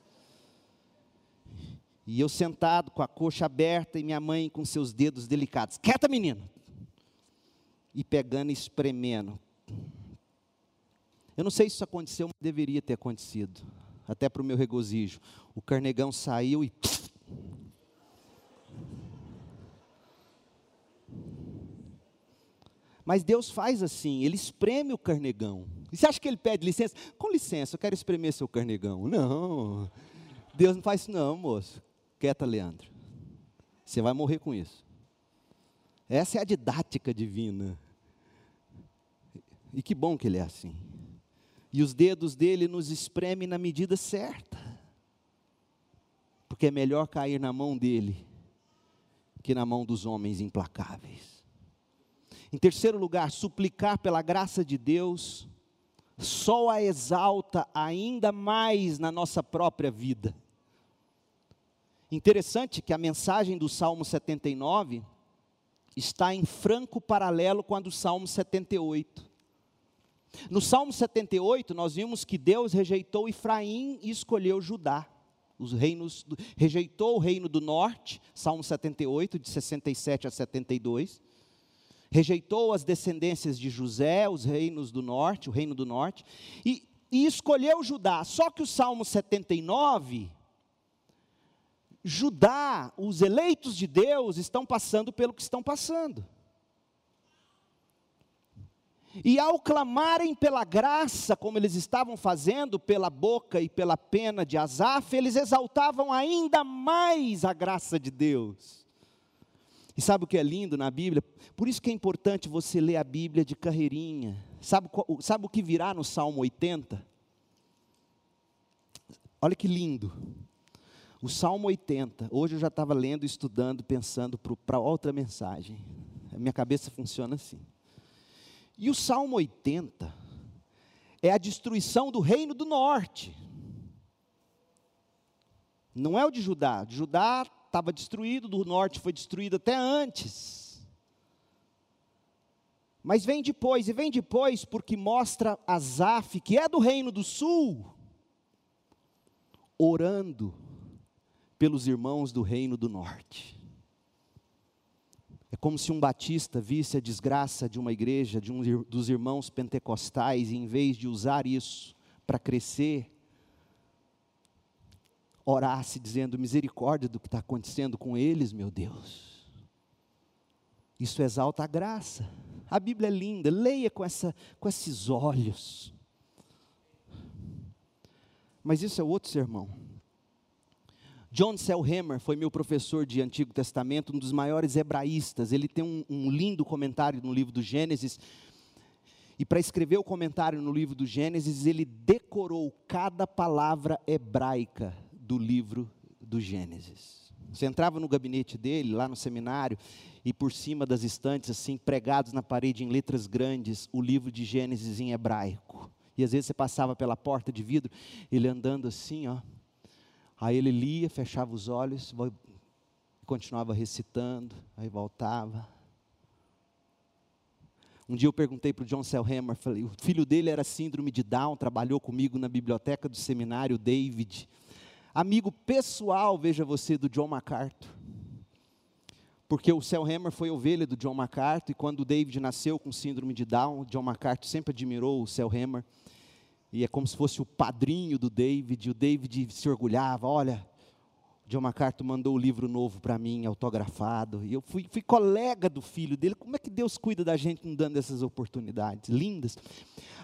E eu sentado com a coxa aberta e minha mãe com seus dedos delicados: quieta, menino! E pegando e espremendo. Eu não sei se isso aconteceu, mas deveria ter acontecido. Até para o meu regozijo. O carnegão saiu e Mas Deus faz assim, ele espreme o carnegão. E você acha que ele pede licença? Com licença, eu quero espremer seu carnegão. Não. Deus não faz isso não, moço. Quieta, Leandro. Você vai morrer com isso. Essa é a didática divina. E que bom que ele é assim. E os dedos dele nos espremem na medida certa. Porque é melhor cair na mão dele que na mão dos homens implacáveis. Em terceiro lugar, suplicar pela graça de Deus só a exalta ainda mais na nossa própria vida. Interessante que a mensagem do Salmo 79 está em franco paralelo com a do Salmo 78. No Salmo 78, nós vimos que Deus rejeitou Efraim e escolheu Judá. Os reinos, rejeitou o reino do norte, Salmo 78, de 67 a 72 rejeitou as descendências de José, os reinos do norte, o reino do norte, e e escolheu Judá. Só que o Salmo 79, Judá, os eleitos de Deus, estão passando pelo que estão passando. E ao clamarem pela graça, como eles estavam fazendo pela boca e pela pena de Asaf, eles exaltavam ainda mais a graça de Deus. E sabe o que é lindo na Bíblia? Por isso que é importante você ler a Bíblia de carreirinha. Sabe, sabe o que virá no Salmo 80? Olha que lindo. O Salmo 80, hoje eu já estava lendo, estudando, pensando para outra mensagem. A minha cabeça funciona assim. E o Salmo 80 é a destruição do reino do norte. Não é o de Judá. Judá estava destruído, do norte foi destruído até antes. Mas vem depois, e vem depois porque mostra Asaf, que é do reino do sul, orando pelos irmãos do reino do norte. É como se um batista visse a desgraça de uma igreja, de um dos irmãos pentecostais, e em vez de usar isso para crescer, orasse dizendo: misericórdia do que está acontecendo com eles, meu Deus. Isso exalta a graça. A Bíblia é linda, leia com, essa, com esses olhos. Mas isso é outro sermão. John Selhammer foi meu professor de Antigo Testamento, um dos maiores hebraístas. Ele tem um, um lindo comentário no livro do Gênesis. E para escrever o comentário no livro do Gênesis, ele decorou cada palavra hebraica do livro do Gênesis. Você entrava no gabinete dele, lá no seminário, e por cima das estantes, assim, pregados na parede em letras grandes, o livro de Gênesis em hebraico. E às vezes você passava pela porta de vidro, ele andando assim, ó Aí ele lia, fechava os olhos, continuava recitando, aí voltava. Um dia eu perguntei para o John Selhammer, falei, o filho dele era síndrome de Down, trabalhou comigo na biblioteca do seminário, David. Amigo pessoal, veja você, do John MacArthur. Porque o Selhammer foi ovelha do John MacArthur, e quando o David nasceu com síndrome de Down, John MacArthur sempre admirou o Selhammer e é como se fosse o padrinho do David. O David se orgulhava: olha, John MacArthur mandou o um livro novo para mim, autografado. E eu fui, fui, colega do filho dele. Como é que Deus cuida da gente não dando essas oportunidades lindas?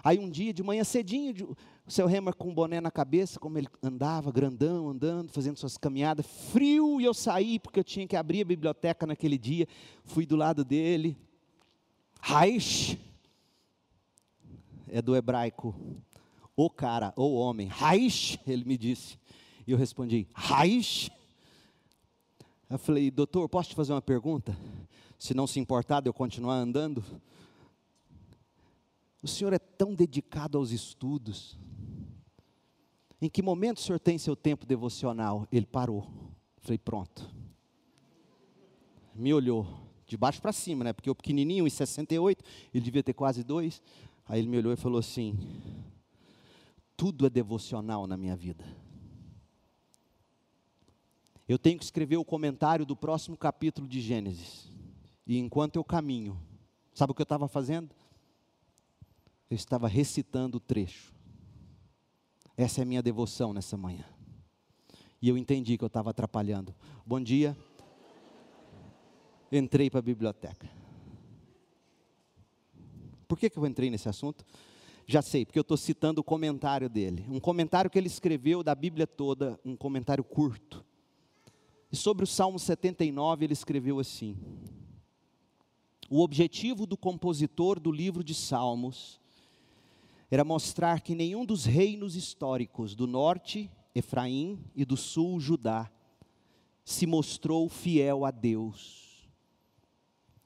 Aí um dia, de manhã cedinho, o seu Remer com um boné na cabeça, como ele andava, grandão, andando, fazendo suas caminhadas, frio, e eu saí, porque eu tinha que abrir a biblioteca naquele dia. Fui do lado dele. Raish, é do hebraico o cara, o homem, Raish, ele me disse. E eu respondi, Raish? Eu falei, doutor, posso te fazer uma pergunta? Se não se importar de eu continuar andando? O senhor é tão dedicado aos estudos. Em que momento o senhor tem seu tempo devocional? Ele parou. Eu falei, pronto. Me olhou, de baixo para cima, né? Porque o pequenininho, em 68, ele devia ter quase dois. Aí ele me olhou e falou assim: tudo é devocional na minha vida. Eu tenho que escrever o comentário do próximo capítulo de Gênesis. E enquanto eu caminho, sabe o que eu estava fazendo? Eu estava recitando o trecho. Essa é a minha devoção nessa manhã. E eu entendi que eu estava atrapalhando. Bom dia. Entrei para a biblioteca. Por que, que eu entrei nesse assunto? Já sei, porque eu estou citando o comentário dele. Um comentário que ele escreveu da Bíblia toda, um comentário curto. E sobre o Salmo 79, ele escreveu assim: O objetivo do compositor do livro de Salmos era mostrar que nenhum dos reinos históricos do norte, Efraim, e do sul, Judá, se mostrou fiel a Deus.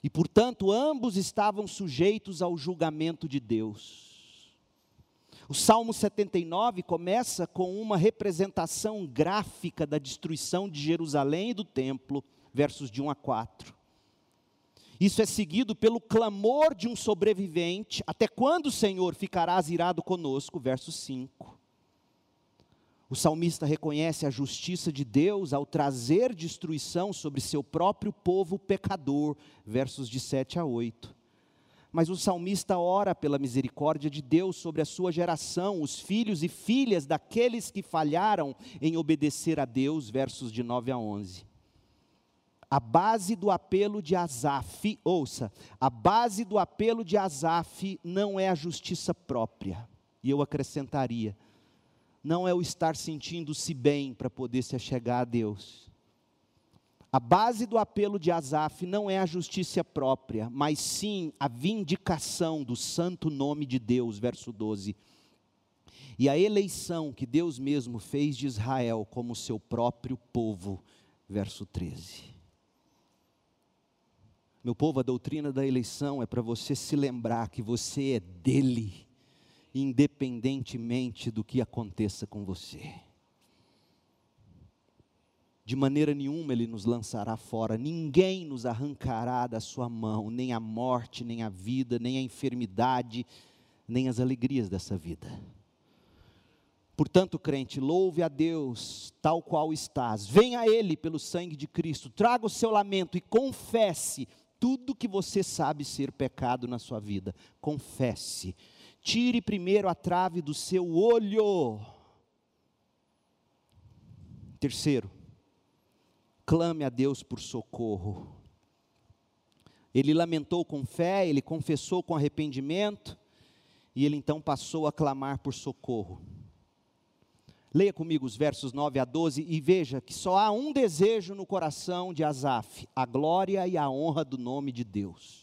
E, portanto, ambos estavam sujeitos ao julgamento de Deus. O Salmo 79 começa com uma representação gráfica da destruição de Jerusalém e do templo, versos de 1 a 4. Isso é seguido pelo clamor de um sobrevivente: Até quando, Senhor, ficarás irado conosco? Verso 5. O salmista reconhece a justiça de Deus ao trazer destruição sobre seu próprio povo pecador, versos de 7 a 8. Mas o salmista ora pela misericórdia de Deus sobre a sua geração, os filhos e filhas daqueles que falharam em obedecer a Deus, versos de 9 a 11. A base do apelo de Asaf, ouça, a base do apelo de Asaf não é a justiça própria, e eu acrescentaria, não é o estar sentindo-se bem para poder se achegar a Deus. A base do apelo de Asaf não é a justiça própria, mas sim a vindicação do santo nome de Deus, verso 12. E a eleição que Deus mesmo fez de Israel como seu próprio povo, verso 13. Meu povo, a doutrina da eleição é para você se lembrar que você é dele, independentemente do que aconteça com você. De maneira nenhuma ele nos lançará fora, ninguém nos arrancará da sua mão, nem a morte, nem a vida, nem a enfermidade, nem as alegrias dessa vida. Portanto, crente, louve a Deus tal qual estás, venha a Ele pelo sangue de Cristo, traga o seu lamento e confesse tudo que você sabe ser pecado na sua vida. Confesse. Tire primeiro a trave do seu olho. Terceiro, clame a Deus por socorro. Ele lamentou com fé, ele confessou com arrependimento, e ele então passou a clamar por socorro. Leia comigo os versos 9 a 12 e veja que só há um desejo no coração de Asaf: a glória e a honra do nome de Deus.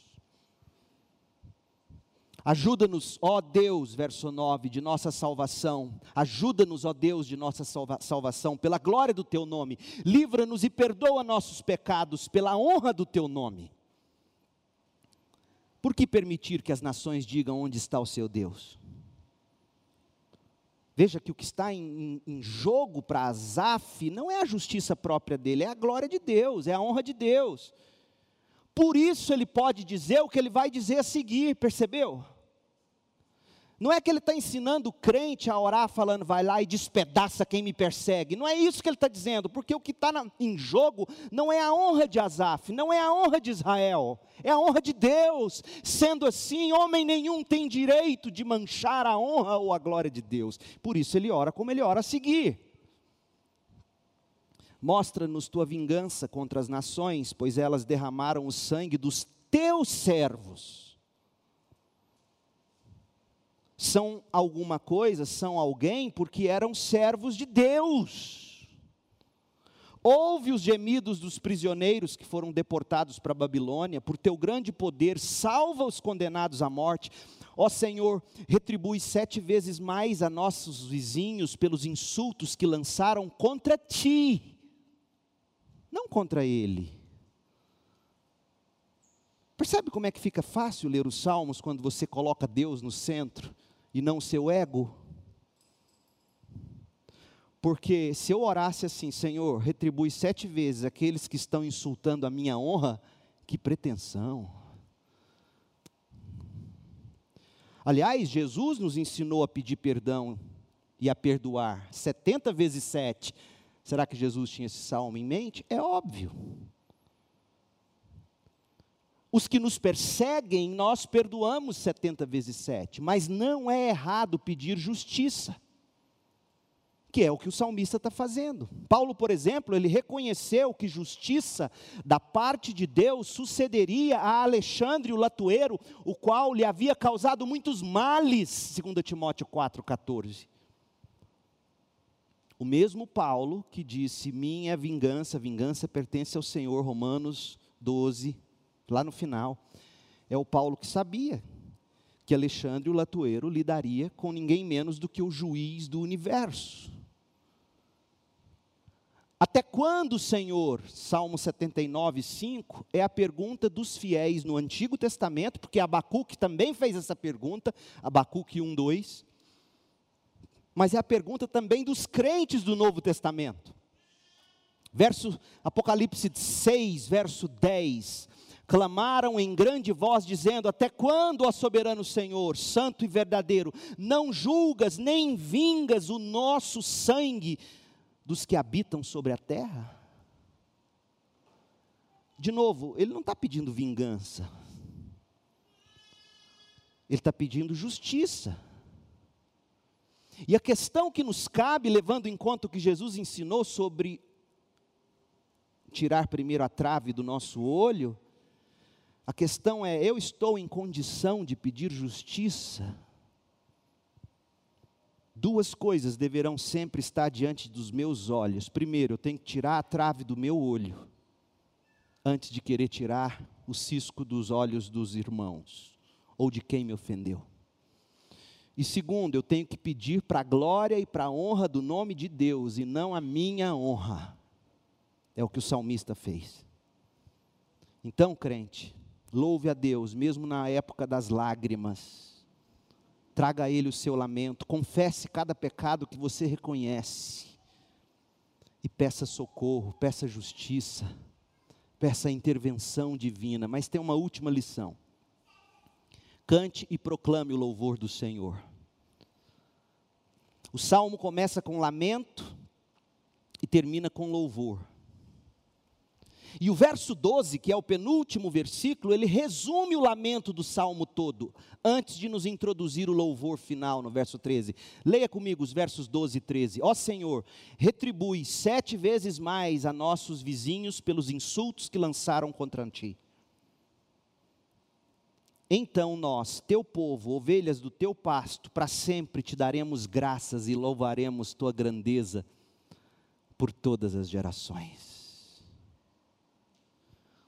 Ajuda-nos, ó Deus, verso 9, de nossa salvação. Ajuda-nos, ó Deus, de nossa salva salvação, pela glória do teu nome. Livra-nos e perdoa nossos pecados, pela honra do teu nome. Por que permitir que as nações digam onde está o seu Deus? Veja que o que está em, em jogo para Asaf não é a justiça própria dele, é a glória de Deus, é a honra de Deus. Por isso ele pode dizer o que ele vai dizer a seguir, percebeu? Não é que ele está ensinando o crente a orar falando, vai lá e despedaça quem me persegue. Não é isso que ele está dizendo, porque o que está em jogo não é a honra de Asaf, não é a honra de Israel, é a honra de Deus. Sendo assim, homem nenhum tem direito de manchar a honra ou a glória de Deus. Por isso ele ora como ele ora a seguir. Mostra-nos tua vingança contra as nações, pois elas derramaram o sangue dos teus servos. São alguma coisa, são alguém, porque eram servos de Deus. Ouve os gemidos dos prisioneiros que foram deportados para a Babilônia, por teu grande poder, salva os condenados à morte. Ó Senhor, retribui sete vezes mais a nossos vizinhos pelos insultos que lançaram contra ti, não contra ele. Percebe como é que fica fácil ler os salmos quando você coloca Deus no centro? e não o seu ego? Porque se eu orasse assim, Senhor, retribui sete vezes aqueles que estão insultando a minha honra, que pretensão. Aliás, Jesus nos ensinou a pedir perdão e a perdoar 70 vezes 7. Será que Jesus tinha esse salmo em mente? É óbvio. Os que nos perseguem, nós perdoamos 70 vezes 7, mas não é errado pedir justiça, que é o que o salmista está fazendo. Paulo, por exemplo, ele reconheceu que justiça da parte de Deus sucederia a Alexandre o latueiro, o qual lhe havia causado muitos males, 2 Timóteo 4,14. O mesmo Paulo que disse: Minha vingança, vingança pertence ao Senhor, Romanos 12, lá no final, é o Paulo que sabia que Alexandre o Latueiro lidaria com ninguém menos do que o juiz do universo. Até quando, Senhor? Salmo 79, 5, é a pergunta dos fiéis no Antigo Testamento, porque Abacuque também fez essa pergunta, Abacuque 1, 2. Mas é a pergunta também dos crentes do Novo Testamento. Verso Apocalipse 6, verso 10 clamaram em grande voz, dizendo: Até quando, ó soberano Senhor, santo e verdadeiro, não julgas nem vingas o nosso sangue dos que habitam sobre a terra? De novo, ele não está pedindo vingança. Ele está pedindo justiça. E a questão que nos cabe, levando em conta o que Jesus ensinou sobre tirar primeiro a trave do nosso olho, a questão é: eu estou em condição de pedir justiça? Duas coisas deverão sempre estar diante dos meus olhos. Primeiro, eu tenho que tirar a trave do meu olho, antes de querer tirar o cisco dos olhos dos irmãos, ou de quem me ofendeu. E segundo, eu tenho que pedir para a glória e para a honra do nome de Deus, e não a minha honra. É o que o salmista fez. Então, crente, louve a Deus, mesmo na época das lágrimas. Traga a Ele o seu lamento, confesse cada pecado que você reconhece. E peça socorro, peça justiça, peça intervenção divina. Mas tem uma última lição. Cante e proclame o louvor do Senhor. O salmo começa com lamento e termina com louvor. E o verso 12, que é o penúltimo versículo, ele resume o lamento do salmo todo, antes de nos introduzir o louvor final no verso 13. Leia comigo os versos 12 e 13. Ó Senhor, retribui sete vezes mais a nossos vizinhos pelos insultos que lançaram contra ti. Então nós, teu povo, ovelhas do teu pasto, para sempre te daremos graças e louvaremos tua grandeza por todas as gerações.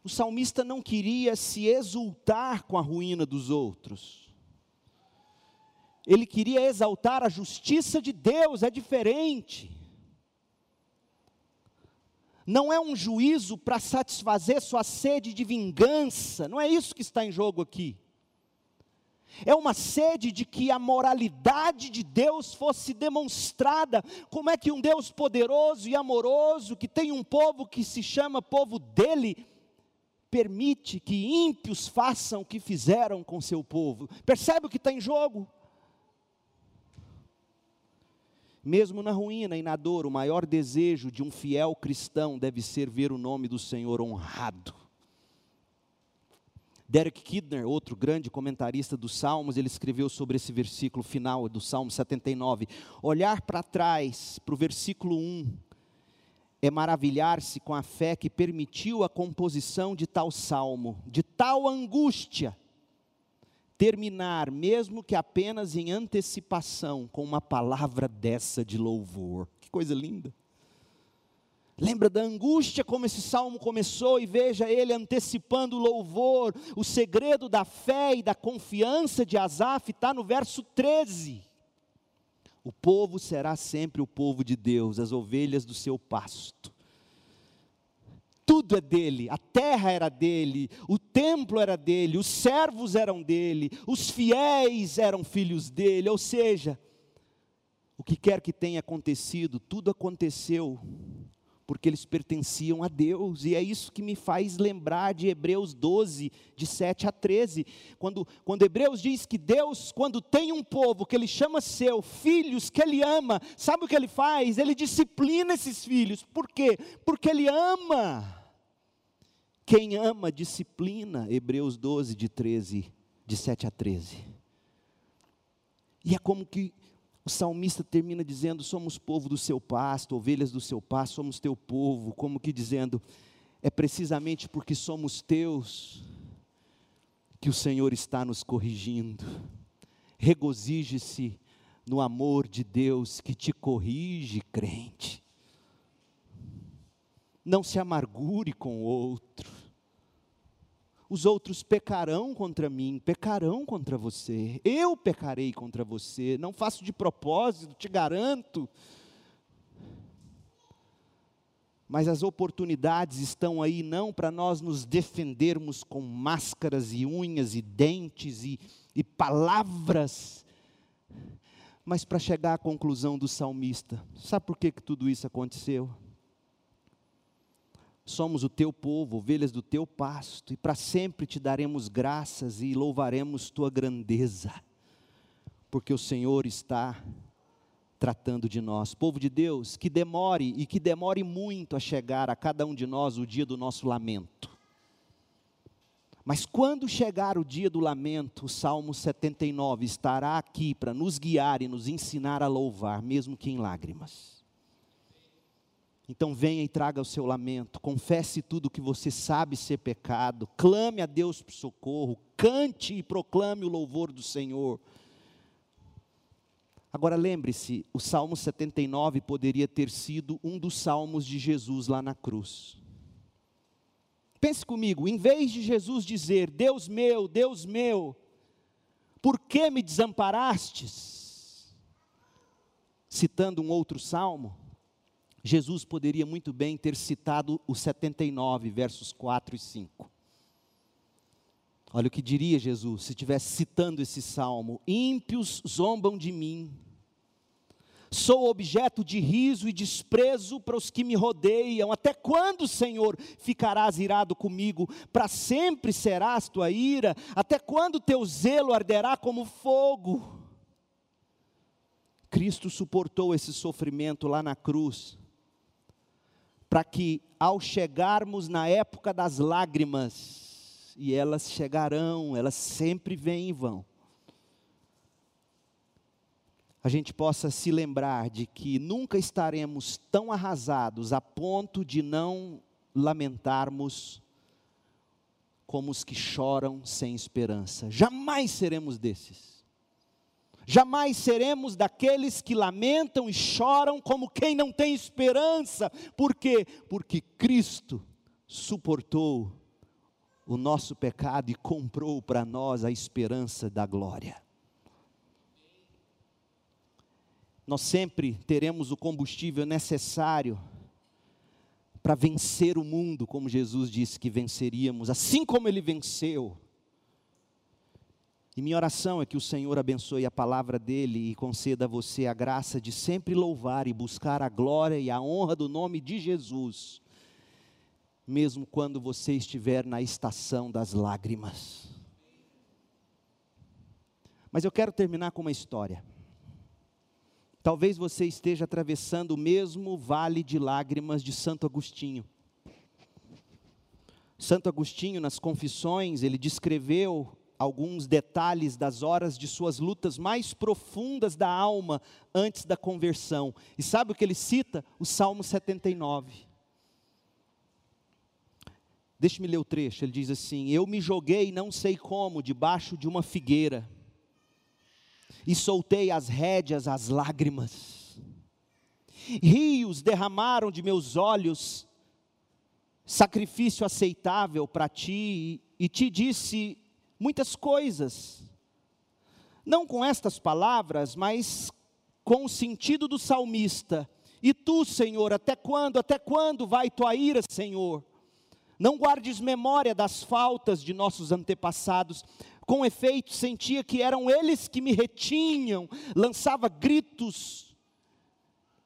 O salmista não queria se exultar com a ruína dos outros. Ele queria exaltar a justiça de Deus, é diferente. Não é um juízo para satisfazer sua sede de vingança, não é isso que está em jogo aqui é uma sede de que a moralidade de Deus fosse demonstrada. Como é que um Deus poderoso e amoroso, que tem um povo que se chama povo dele, permite que ímpios façam o que fizeram com seu povo? Percebe o que está em jogo? Mesmo na ruína e na dor, o maior desejo de um fiel cristão deve ser ver o nome do Senhor honrado. Derek Kidner, outro grande comentarista dos Salmos, ele escreveu sobre esse versículo final do Salmo 79. Olhar para trás, para o versículo 1, é maravilhar-se com a fé que permitiu a composição de tal salmo, de tal angústia, terminar, mesmo que apenas em antecipação, com uma palavra dessa de louvor. Que coisa linda! Lembra da angústia como esse salmo começou e veja ele antecipando o louvor. O segredo da fé e da confiança de Asaf está no verso 13. O povo será sempre o povo de Deus, as ovelhas do seu pasto. Tudo é dele, a terra era dele, o templo era dele, os servos eram dele, os fiéis eram filhos dele, ou seja, o que quer que tenha acontecido, tudo aconteceu porque eles pertenciam a Deus, e é isso que me faz lembrar de Hebreus 12, de 7 a 13, quando, quando Hebreus diz que Deus, quando tem um povo que ele chama seu, filhos que ele ama, sabe o que ele faz? Ele disciplina esses filhos, por quê? Porque ele ama. Quem ama, disciplina, Hebreus 12, de 13, de 7 a 13. E é como que o salmista termina dizendo: Somos povo do seu pasto, ovelhas do seu pasto, somos teu povo, como que dizendo: É precisamente porque somos teus que o Senhor está nos corrigindo. Regozije-se no amor de Deus que te corrige, crente. Não se amargure com o outro os outros pecarão contra mim, pecarão contra você, eu pecarei contra você, não faço de propósito, te garanto. Mas as oportunidades estão aí não para nós nos defendermos com máscaras e unhas e dentes e, e palavras, mas para chegar à conclusão do salmista. Sabe por que, que tudo isso aconteceu? Somos o teu povo, ovelhas do teu pasto, e para sempre te daremos graças e louvaremos tua grandeza, porque o Senhor está tratando de nós. Povo de Deus, que demore e que demore muito a chegar a cada um de nós o dia do nosso lamento. Mas quando chegar o dia do lamento, o Salmo 79 estará aqui para nos guiar e nos ensinar a louvar, mesmo que em lágrimas. Então venha e traga o seu lamento, confesse tudo o que você sabe ser pecado, clame a Deus por socorro, cante e proclame o louvor do Senhor. Agora lembre-se, o Salmo 79 poderia ter sido um dos salmos de Jesus lá na cruz. Pense comigo, em vez de Jesus dizer: Deus meu, Deus meu, por que me desamparastes? Citando um outro salmo, Jesus poderia muito bem ter citado o 79, versos 4 e 5. Olha o que diria Jesus se estivesse citando esse salmo: Ímpios zombam de mim, Sou objeto de riso e desprezo para os que me rodeiam. Até quando, Senhor, ficarás irado comigo? Para sempre serás tua ira? Até quando teu zelo arderá como fogo? Cristo suportou esse sofrimento lá na cruz, para que ao chegarmos na época das lágrimas, e elas chegarão, elas sempre vêm e vão, a gente possa se lembrar de que nunca estaremos tão arrasados a ponto de não lamentarmos como os que choram sem esperança. Jamais seremos desses. Jamais seremos daqueles que lamentam e choram como quem não tem esperança. Por quê? Porque Cristo suportou o nosso pecado e comprou para nós a esperança da glória. nós sempre teremos o combustível necessário para vencer o mundo, como Jesus disse que venceríamos, assim como ele venceu. E minha oração é que o Senhor abençoe a palavra dele e conceda a você a graça de sempre louvar e buscar a glória e a honra do nome de Jesus, mesmo quando você estiver na estação das lágrimas. Mas eu quero terminar com uma história. Talvez você esteja atravessando o mesmo vale de lágrimas de Santo Agostinho. Santo Agostinho, nas Confissões, ele descreveu alguns detalhes das horas de suas lutas mais profundas da alma antes da conversão. E sabe o que ele cita? O Salmo 79. Deixe-me ler o trecho. Ele diz assim: Eu me joguei, não sei como, debaixo de uma figueira e soltei as rédeas às lágrimas. Rios derramaram de meus olhos sacrifício aceitável para ti, e te disse muitas coisas, não com estas palavras, mas com o sentido do salmista. E tu, Senhor, até quando, até quando vai tua ira, Senhor? Não guardes memória das faltas de nossos antepassados, com efeito, sentia que eram eles que me retinham, lançava gritos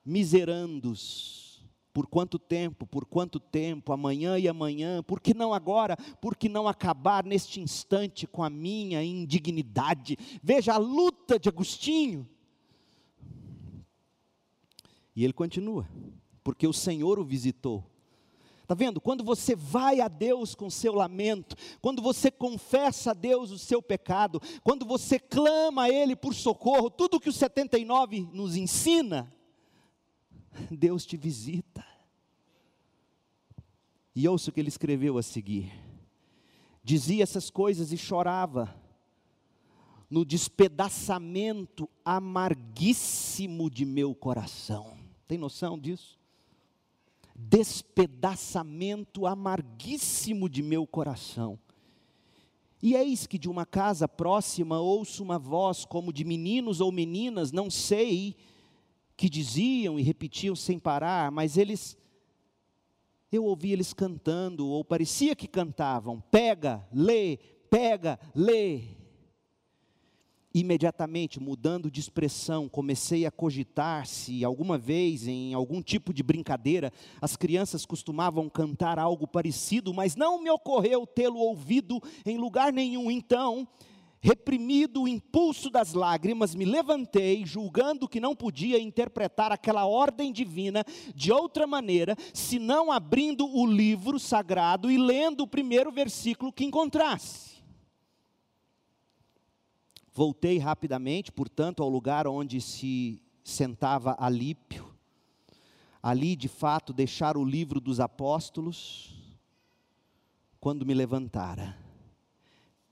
miserandos. Por quanto tempo, por quanto tempo, amanhã e amanhã, por que não agora, por que não acabar neste instante com a minha indignidade? Veja a luta de Agostinho. E ele continua, porque o Senhor o visitou Está vendo? Quando você vai a Deus com seu lamento, quando você confessa a Deus o seu pecado, quando você clama a Ele por socorro, tudo que o 79 nos ensina, Deus te visita. E ouça o que ele escreveu a seguir. Dizia essas coisas e chorava, no despedaçamento amarguíssimo de meu coração. Tem noção disso? despedaçamento amarguíssimo de meu coração. E eis que de uma casa próxima ouço uma voz como de meninos ou meninas, não sei, que diziam e repetiam sem parar, mas eles, eu ouvi eles cantando, ou parecia que cantavam: pega, lê, pega, lê imediatamente, mudando de expressão, comecei a cogitar se alguma vez, em algum tipo de brincadeira, as crianças costumavam cantar algo parecido, mas não me ocorreu tê-lo ouvido em lugar nenhum. Então, Reprimido o impulso das lágrimas, me levantei, julgando que não podia interpretar aquela ordem divina de outra maneira, senão abrindo o livro sagrado e lendo o primeiro versículo que encontrasse. Voltei rapidamente, portanto, ao lugar onde se sentava Alípio. Ali, de fato, deixar o livro dos apóstolos, quando me levantara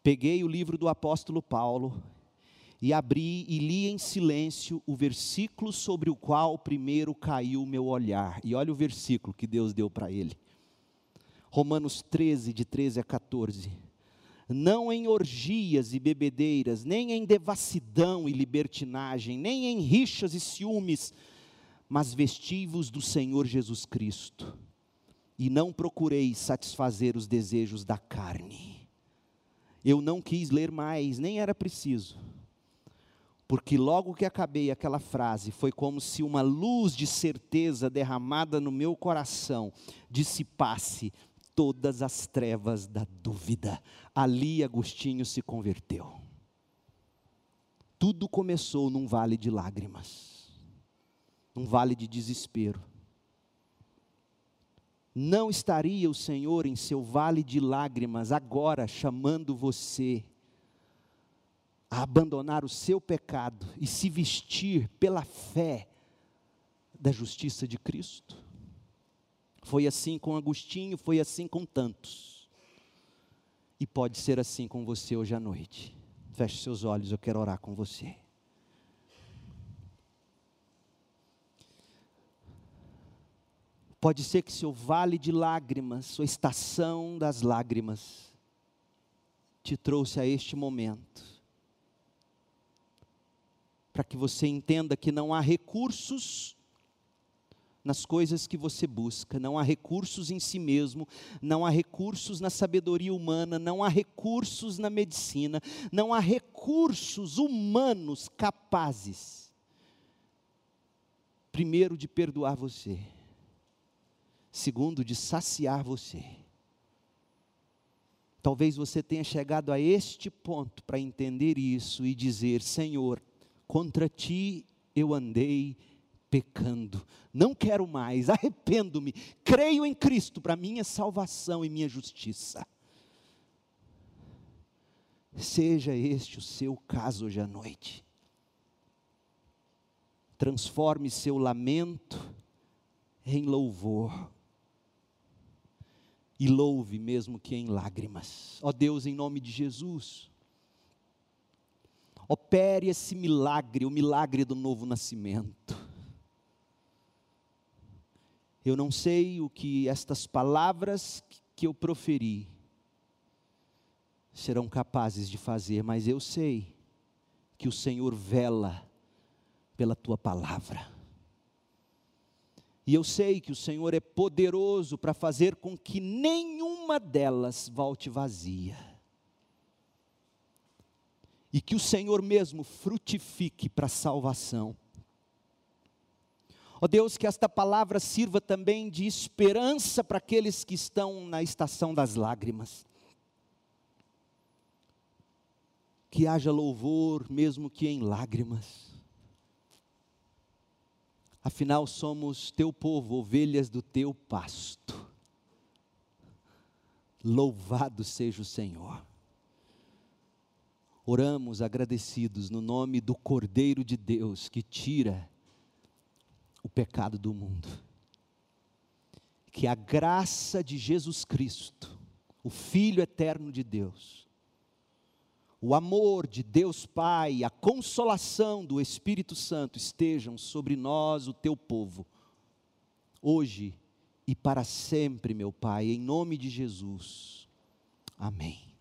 Peguei o livro do apóstolo Paulo e abri e li em silêncio o versículo sobre o qual primeiro caiu o meu olhar. E olha o versículo que Deus deu para ele. Romanos 13, de 13 a 14. Não em orgias e bebedeiras, nem em devassidão e libertinagem, nem em rixas e ciúmes, mas vestivos do Senhor Jesus Cristo. E não procurei satisfazer os desejos da carne eu não quis ler mais, nem era preciso. Porque logo que acabei aquela frase, foi como se uma luz de certeza derramada no meu coração dissipasse todas as trevas da dúvida. Ali Agostinho se converteu. Tudo começou num vale de lágrimas, num vale de desespero não estaria o Senhor em seu vale de lágrimas agora chamando você a abandonar o seu pecado e se vestir pela fé da justiça de Cristo? Foi assim com Agostinho, foi assim com tantos. E pode ser assim com você hoje à noite. Feche seus olhos, eu quero orar com você. Pode ser que seu vale de lágrimas, sua estação das lágrimas, te trouxe a este momento. Para que você entenda que não há recursos nas coisas que você busca, não há recursos em si mesmo, não há recursos na sabedoria humana, não há recursos na medicina, não há recursos humanos capazes, primeiro, de perdoar você segundo, de saciar você. Talvez você tenha chegado a este ponto para entender isso e dizer: Senhor, contra ti eu andei pecando, não quero mais, arrependo-me, creio em Cristo para minha salvação e minha justiça. Seja este o seu caso hoje à noite. Transforme seu lamento em louvor e louve mesmo que em lágrimas. Ó Deus, em nome de Jesus, opere esse milagre, o milagre do novo nascimento. Eu não sei o que estas palavras que eu proferi serão capazes de fazer, mas eu sei que o Senhor vela pela tua palavra. E eu sei que o Senhor é poderoso para fazer com que nenhuma delas volte vazia. E que o Senhor mesmo frutifique para a salvação. Ó oh Deus, que esta palavra sirva também de esperança para aqueles que estão na estação das lágrimas. Que haja louvor, mesmo que em lágrimas Afinal, somos teu povo, ovelhas do teu pasto. Louvado seja o Senhor. Oramos agradecidos no nome do Cordeiro de Deus que tira o pecado do mundo. Que a graça de Jesus Cristo, o Filho eterno de Deus, o amor de Deus Pai, a consolação do Espírito Santo estejam sobre nós, o teu povo, hoje e para sempre, meu Pai, em nome de Jesus. Amém.